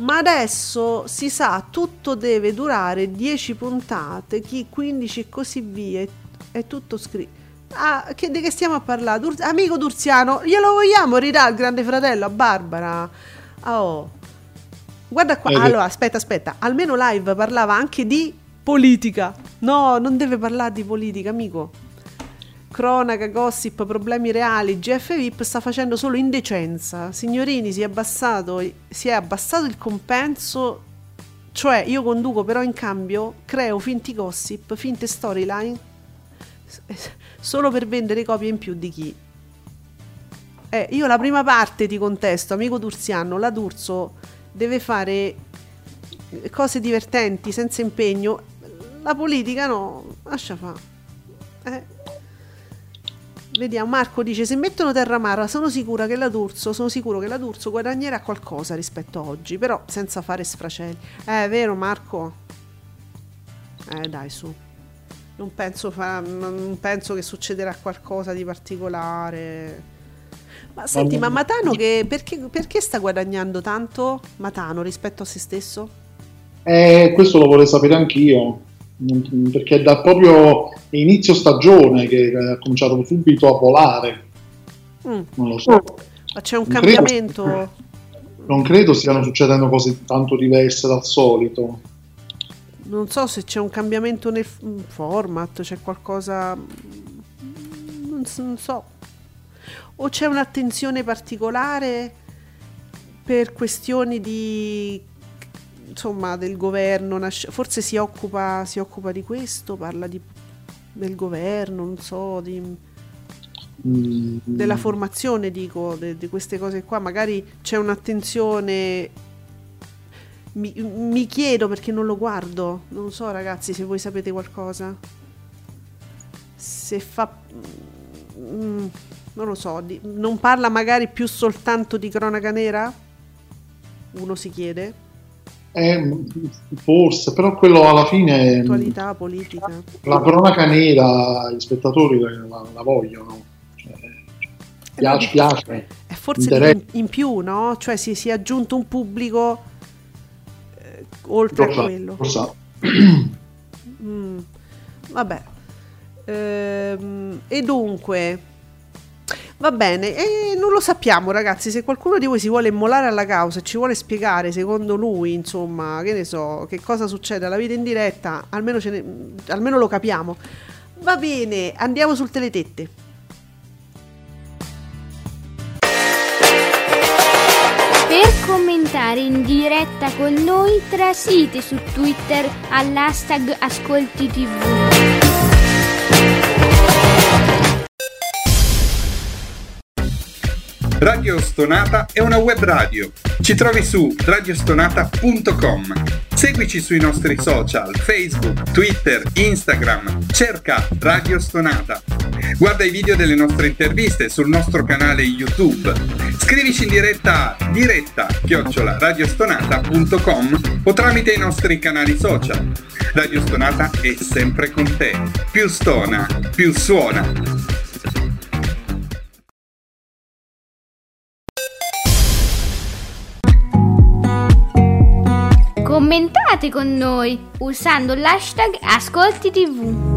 Ma adesso si sa, tutto deve durare 10 puntate, chi 15 e così via. È, è tutto scritto. Ah, che, di che stiamo a parlare? Dur- amico Durziano, glielo vogliamo ridare al grande fratello a Barbara? Ah, Oh. Guarda qua, Eh, allora aspetta, aspetta, almeno live parlava anche di politica. No, non deve parlare di politica, amico. Cronaca, gossip, problemi reali. GF VIP sta facendo solo indecenza. Signorini, si è abbassato, si è abbassato il compenso. Cioè, io conduco, però in cambio creo finti gossip, finte storyline. Solo per vendere copie in più di chi. Eh, io la prima parte ti contesto, amico Durziano, la D'Urso deve fare cose divertenti senza impegno. La politica no, lascia fa. Eh. Vediamo, Marco dice se mettono Terramara sono sicura che la D'Urso, sono sicuro che la D'Urso guadagnerà qualcosa rispetto a oggi, però senza fare sfracelli. Eh, è vero Marco? Eh, dai, su. Non penso, fa- non penso che succederà qualcosa di particolare. Ma senti, ma Matano che, perché, perché sta guadagnando tanto Matano rispetto a se stesso? Eh, questo lo vorrei sapere anch'io, perché è da proprio inizio stagione che ha cominciato subito a volare. Mm, Non lo so. Ma c'è un Non credo- cambiamento? Non credo stiano succedendo cose tanto diverse dal solito. Non so se c'è un cambiamento nel f- format, c'è qualcosa... Non, s- non so. O c'è un'attenzione particolare per questioni di... insomma, del governo. Forse si occupa, si occupa di questo, parla di, del governo, non so, di Mm, della formazione, dico, de- di queste cose qua. Magari c'è un'attenzione. Mi, mi chiedo perché non lo guardo. Non so, ragazzi, se voi sapete qualcosa. Se fa. mm, non lo so. di- non parla magari più soltanto di cronaca nera? Uno si chiede. eh, forse, però quello alla fine, Attualità, politica. la cronaca nera, gli spettatori la, la vogliono. Cioè, piace, piace. È forse in, in più, no? Cioè si, si è aggiunto un pubblico oltre a Forse- quello. forse- Mm, vabbè. Ehm, e dunque, va bene, e non lo sappiamo ragazzi, se qualcuno di voi si vuole immolare alla causa e ci vuole spiegare secondo lui, insomma, che ne so, che cosa succede alla vita in diretta, almeno, ce ne- almeno lo capiamo. Va bene, andiamo sul teletette. Commentare in diretta con noi trasite su Twitter all'hashtag Ascolti Radio Stonata è una web radio. Ci trovi su radiostonata.com. Seguici sui nostri social, Facebook, Twitter, Instagram. Cerca Radio Stonata. Guarda i video delle nostre interviste sul nostro canale YouTube. Scrivici in diretta a diretta chiocciola radiostonata.com o tramite i nostri canali social. Radio Stonata è sempre con te. Più stona, più suona. Commentate con noi usando l'hashtag Ascolti TV.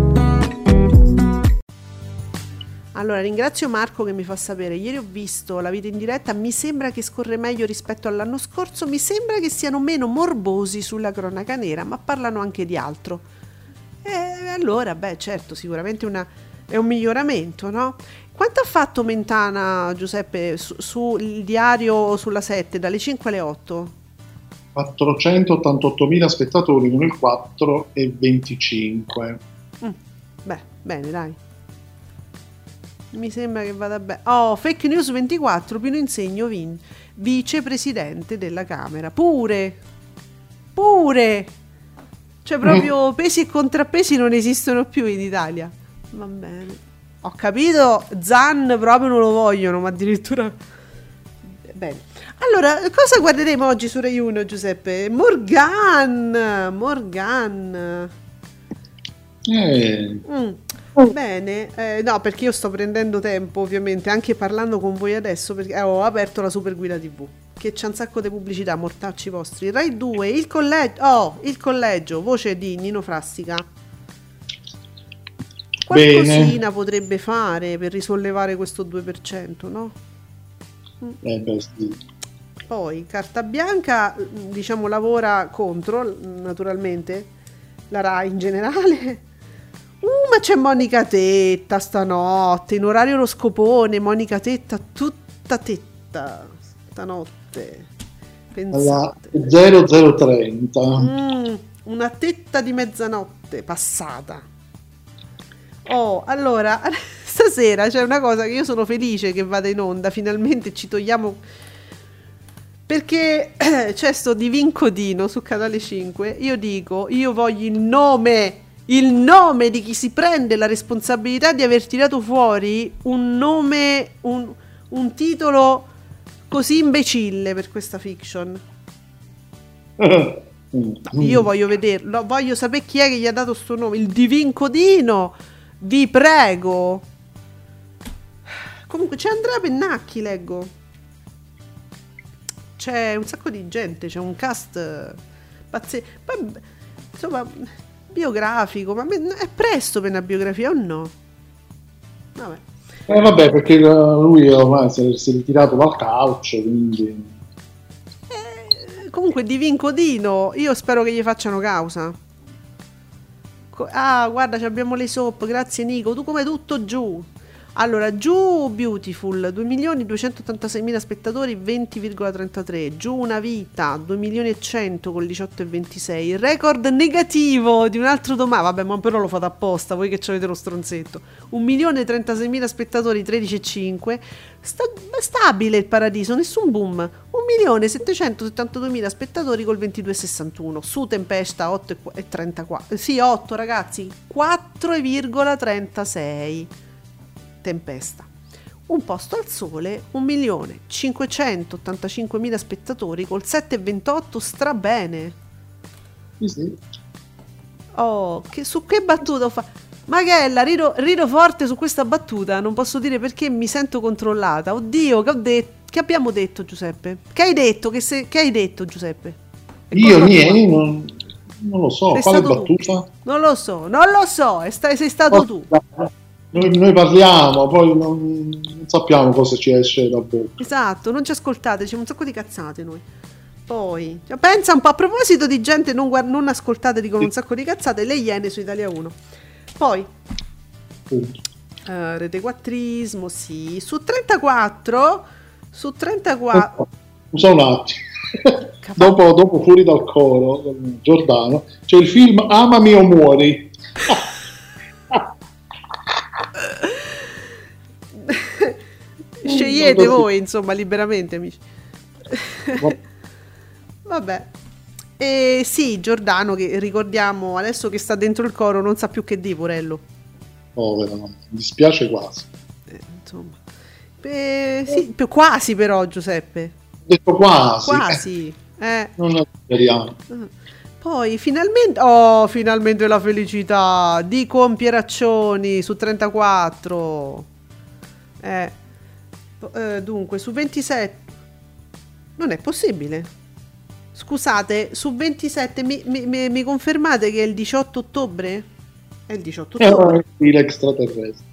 Allora, ringrazio Marco che mi fa sapere. Ieri ho visto la vita in diretta, mi sembra che scorre meglio rispetto all'anno scorso, mi sembra che siano meno morbosi sulla cronaca nera, ma parlano anche di altro. E allora, beh, certo, sicuramente una- è un miglioramento, no? Quanto ha fatto Mentana, Giuseppe, su- sul diario sulla 7, dalle 5 alle 8? 488.000 spettatori con il 4 e 25. Beh, bene, dai. Mi sembra che vada bene. Oh, fake news 24, Pino Insegno, vin- vicepresidente della Camera. Pure! Pure! Cioè proprio pesi e contrappesi non esistono più in Italia. Va bene. Ho capito, Zan proprio non lo vogliono, ma addirittura... Bene. Allora, cosa guarderemo oggi su Rai 1, Giuseppe? Morgan! Morgan! Eh, Mm, Bene, eh, no, perché io sto prendendo tempo, ovviamente, anche parlando con voi adesso, perché eh, ho aperto la Super Guida TV, che c'ha un sacco di pubblicità, mortacci vostri. Rai 2, il collegio, oh, il collegio, voce di Nino Frassica. Qualcosina potrebbe fare per risollevare questo 2%, no? eh, beh, sì. Poi carta bianca, diciamo, lavora contro, naturalmente, la RAI in generale. Uh, ma c'è Monica Tetta stanotte, in orario lo scopone, Monica Tetta tutta tetta stanotte. alla Pensate. 0030. Mm, una tetta di mezzanotte passata. Oh, allora, stasera c'è una cosa che io sono felice che vada in onda, finalmente ci togliamo perché c'è sto di Vincodino su canale 5. Io dico, io voglio il nome, il nome di chi si prende la responsabilità di aver tirato fuori un nome, un, un titolo così imbecille per questa fiction. Io voglio vederlo, voglio sapere chi è che gli ha dato sto nome. Il Divin Codino, vi prego. Comunque c'è Andrea Pennacchi, leggo. C'è un sacco di gente, c'è un cast pazzesco. Insomma, biografico, ma è presto per una biografia o no? Vabbè. Eh, vabbè, perché eh, lui ormai si è, si è ritirato dal calcio, quindi... Eh, comunque Divin Codino, io spero che gli facciano causa. Ah, guarda, ci abbiamo le soap, grazie Nico. Tu come tutto giù. Allora, giù Beautiful, 2.286.000 spettatori, 20,33. Giù Una Vita, 2 milioni e 100 con 18,26. Record negativo di un altro domani. Vabbè, ma però lo fate apposta, voi che avete lo stronzetto. 1.036.000 spettatori, 13,5. Sta- stabile il paradiso, nessun boom. 1.772.000 spettatori col 22,61. Su Tempesta 8,34. Sì, 8 ragazzi, 4,36. Tempesta. Un posto al sole, 1.585.000 spettatori col 7,28 strabene. Sì, sì. Oh, che, su che battuta ho fatto? Maghella, rido, rido forte su questa battuta, non posso dire perché mi sento controllata. Oddio, che, ho det- che abbiamo detto Giuseppe? Che hai detto? Che, se- che hai detto Giuseppe? È Io niente, non, non lo so, Sei quale stato tu. battuta? Non lo so, non lo so, è sta- sei stato tu. Noi, noi parliamo, poi non, non sappiamo cosa ci esce da bocca. Esatto, non ci ascoltate, c'è un sacco di cazzate noi. Poi, cioè, pensa un po' a proposito di gente non, guard- non ascoltate, dicono un sacco di cazzate, le Iene su Italia 1. Poi, Punto. eh, Rete Quattrismo, sì, su 34, su 34, Scusa un attimo. dopo, dopo fuori dal coro, Giordano, c'è il film Amami o muori. scegliete voi, insomma, liberamente, amici. Vabbè. E sì, Giordano, che ricordiamo adesso che sta dentro il coro, non sa più che dire, Porello. Povero, no? mi dispiace quasi. Eh, insomma. Eh, sì, più- quasi però, Giuseppe. Detto quasi. Quasi. Eh. Non speriamo. Poi finalmente, oh, finalmente la felicità di Compieraccioni su 34. Eh, eh, dunque, su 27. Non è possibile. Scusate, su 27 mi, mi- mi- confermate che è il 18 ottobre? È il 18 È ottobre. un stile extraterrestre.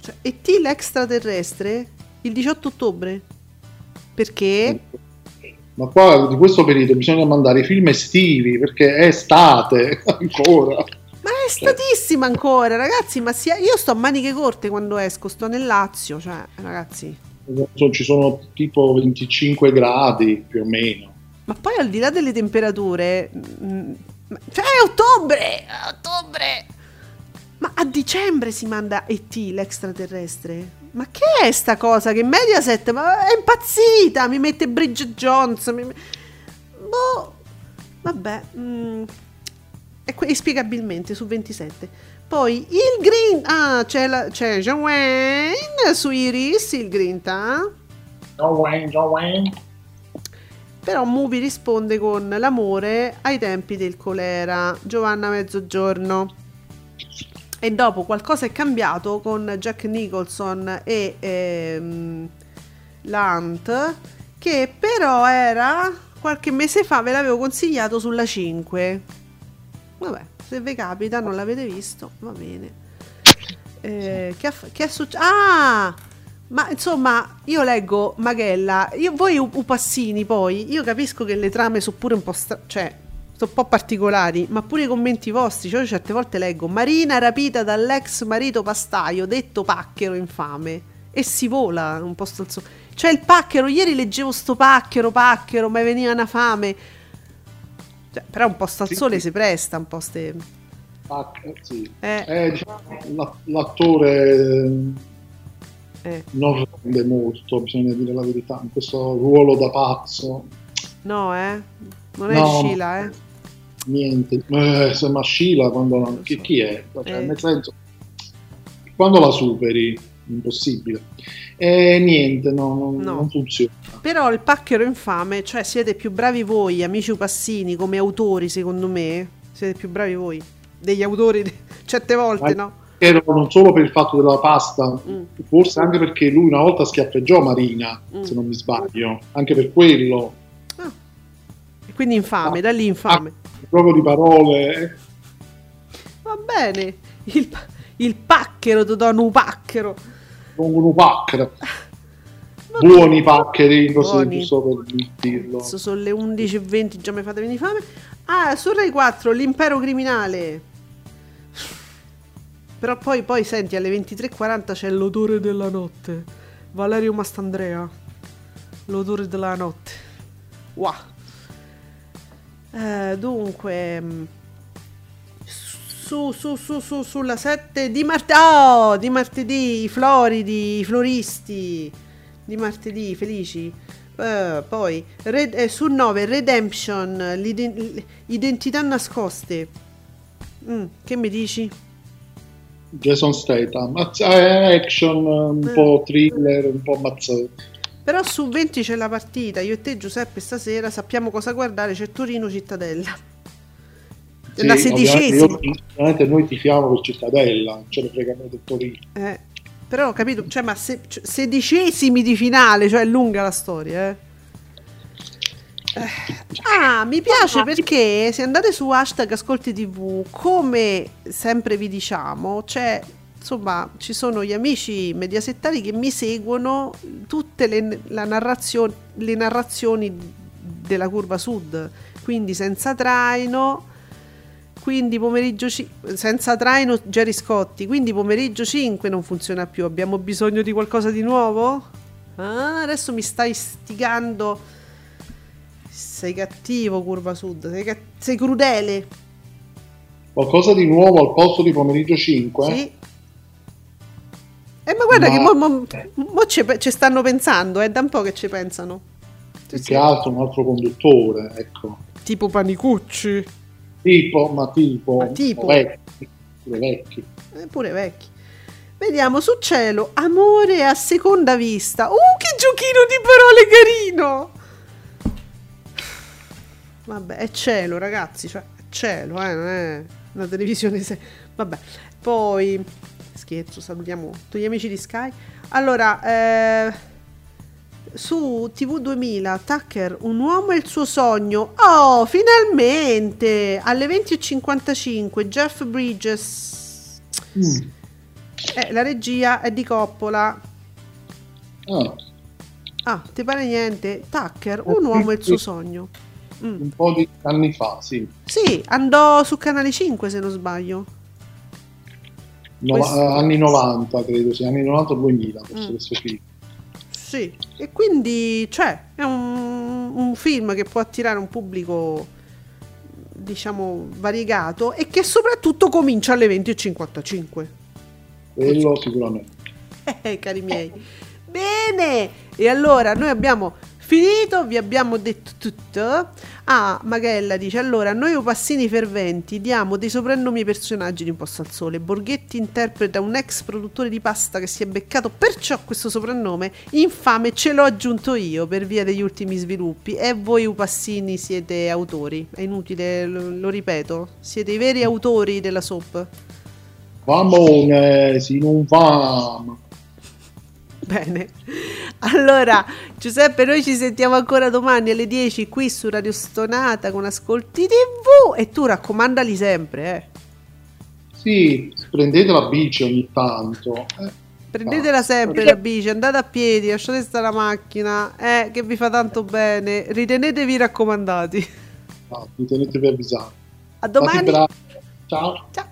Cioè, ET l'extraterrestre? Il 18 ottobre? Perché? Ma qua di questo periodo bisogna mandare film estivi perché è estate ancora. È statissima ancora, ragazzi. Ma sia, io sto a maniche corte quando esco, sto nel Lazio, cioè, ragazzi. Ci sono tipo 25 gradi più o meno. Ma poi al di là delle temperature, mm, ma- cioè è ottobre, è ottobre. Ma a dicembre si manda ET l'extraterrestre? Ma che è sta cosa che Mediaset ma è impazzita, mi mette Bridget Jones, mi... boh, vabbè, mm, e inspiegabilmente su 27. Poi il Green, ah c'è, la, c'è John Wayne su Iris, il Grinta. John Wayne, John Wayne. Però Movie risponde con l'amore ai tempi del colera, Giovanna Mezzogiorno. E dopo qualcosa è cambiato con Jack Nicholson e ehm, Lant, che però era qualche mese fa, ve l'avevo consigliato sulla 5. Vabbè, se vi capita, non l'avete visto, va bene. Eh, che, ha fa- che è successo? Ah! Ma insomma, io leggo Maghella, io, voi u- upassini poi, io capisco che le trame sono pure un po' stra- cioè, sono un po' particolari, ma pure i commenti vostri, cioè io certe volte leggo Marina rapita dall'ex marito pastaio, detto pacchero infame, e si vola un po' sto so- Cioè il pacchero, ieri leggevo sto pacchero, pacchero, ma veniva una fame. Cioè, però un po' sto al Sì, sole sì. si presta, un po' ste... Ah, eh, sì. Eh, Eh, diciamo, la- l'attore eh. non rende molto, bisogna dire la verità, in questo ruolo da pazzo. No, eh? Non è No. Sheila, eh? niente. Eh, se Mascila quando chi, chi è? Cioè, Eh. nel senso, quando la superi, impossibile. E niente, no, No. non funziona. Però il pacchero infame, cioè siete più bravi voi, amici Upassini, come autori, secondo me. Siete più bravi voi. Degli autori, de- certe volte, Ma- no? Ero non solo per il fatto della pasta, Mm. forse anche perché lui una volta schiaffeggiò Marina, Mm. se non mi sbaglio, anche per quello, E Quindi infame, da lì infame. proprio di parole. Va bene. Il, il pacchero, ti do un pacchero. Pongono pacchera. Buoni paccheri, così Buoni. giusto per dirlo. Adesso sono le 11.20, già mi fate venire fame. Ah, su Rai 4, l'impero criminale. Però poi, poi senti, alle 23.40 c'è l'odore della notte. Valerio Mastandrea. L'odore della notte. Wow. Eh, dunque... Su, su, su, su, sulla 7 di martedì. Oh, di martedì, i floridi, i floristi. Di martedì, felici. Eh, poi Red- eh, su 9 Redemption, identità nascoste. Mm, che mi dici? Jason Statham, eh, action, un Eh. po' thriller, un po' mazzetto. Però su 20 c'è la partita. Io e te, Giuseppe, stasera sappiamo cosa guardare. C'è Torino Cittadella. È la Sì, sedicesima. Ovviamente, io- ovviamente noi tifiamo per Cittadella, non ce ne frega noi del Torino. Eh, però ho capito, cioè, ma se, cioè, sedicesimi di finale, cioè è lunga la storia, eh. Eh, Ah, mi piace perché se andate su hashtag Ascolti TV, come sempre vi diciamo, c'è insomma, ci sono gli amici mediasettari che mi seguono tutte le, la narrazio- le narrazioni della curva sud, quindi senza traino, quindi pomeriggio ci- senza traino Jerry Scotti, quindi pomeriggio 5 non funziona più, abbiamo bisogno di qualcosa di nuovo? Ah, adesso mi stai stigando. Sei cattivo, curva sud, sei, ca- sei crudele. Qualcosa di nuovo al posto di pomeriggio 5? Sì. Eh, ma guarda Ma- che mo, mo- mo ci, ci stanno pensando, è da un po' che ci pensano. Più sì. che altro un altro conduttore, ecco. Tipo Panicucci, Tipo, ma tipo, Ma tipo? vecchi, pure vecchi. eh, pure vecchi. Vediamo su cielo, amore a seconda vista. Uh, che giochino di parole carino! Vabbè, è cielo, ragazzi, cioè, è cielo, eh, non è una televisione. Se... Vabbè, poi scherzo, salutiamo tutti gli amici di Sky. Allora, eh, su TV 2000, Tucker, un uomo e il suo sogno. Oh, finalmente! Alle 20.55, Jeff Bridges. Mm. Eh, la regia è di Coppola. Ah, Ah, ti pare niente? Tucker, un uomo e il suo sogno. Mm. un po' di anni fa, sì. Sì, andò su Canale 5 se non sbaglio. No- Questo- anni 90, credo, sì, anni 90-2000, forse Mm. questo film. Sì, e quindi, cioè, è un, un film che può attirare un pubblico, diciamo, variegato e che soprattutto comincia alle 20.55. Quello sicuramente. Eh, cari miei. Bene, e allora noi abbiamo finito, vi abbiamo detto tutto. Ah, Magella dice, allora noi Upassini ferventi diamo dei soprannomi ai personaggi di Un posto al sole. Borghetti interpreta un ex produttore di pasta che si è beccato perciò questo soprannome. Infame ce l'ho aggiunto io per via degli ultimi sviluppi. E voi Upassini siete autori. È inutile, lo, lo ripeto. Siete i veri autori della soap. Famone, si non fama. Bene. Allora, Giuseppe, noi ci sentiamo ancora domani alle 10 qui su Radio Stonata con Ascolti TV e tu raccomandali sempre, eh. Sì, prendete la bici ogni tanto. eh. Prendetela Ah. sempre la bici, andate a piedi, lasciate stare la macchina, eh, che vi fa tanto bene. Ritenetevi raccomandati. Infatti, tenetevi avvisati. A domani. Ciao. Ciao.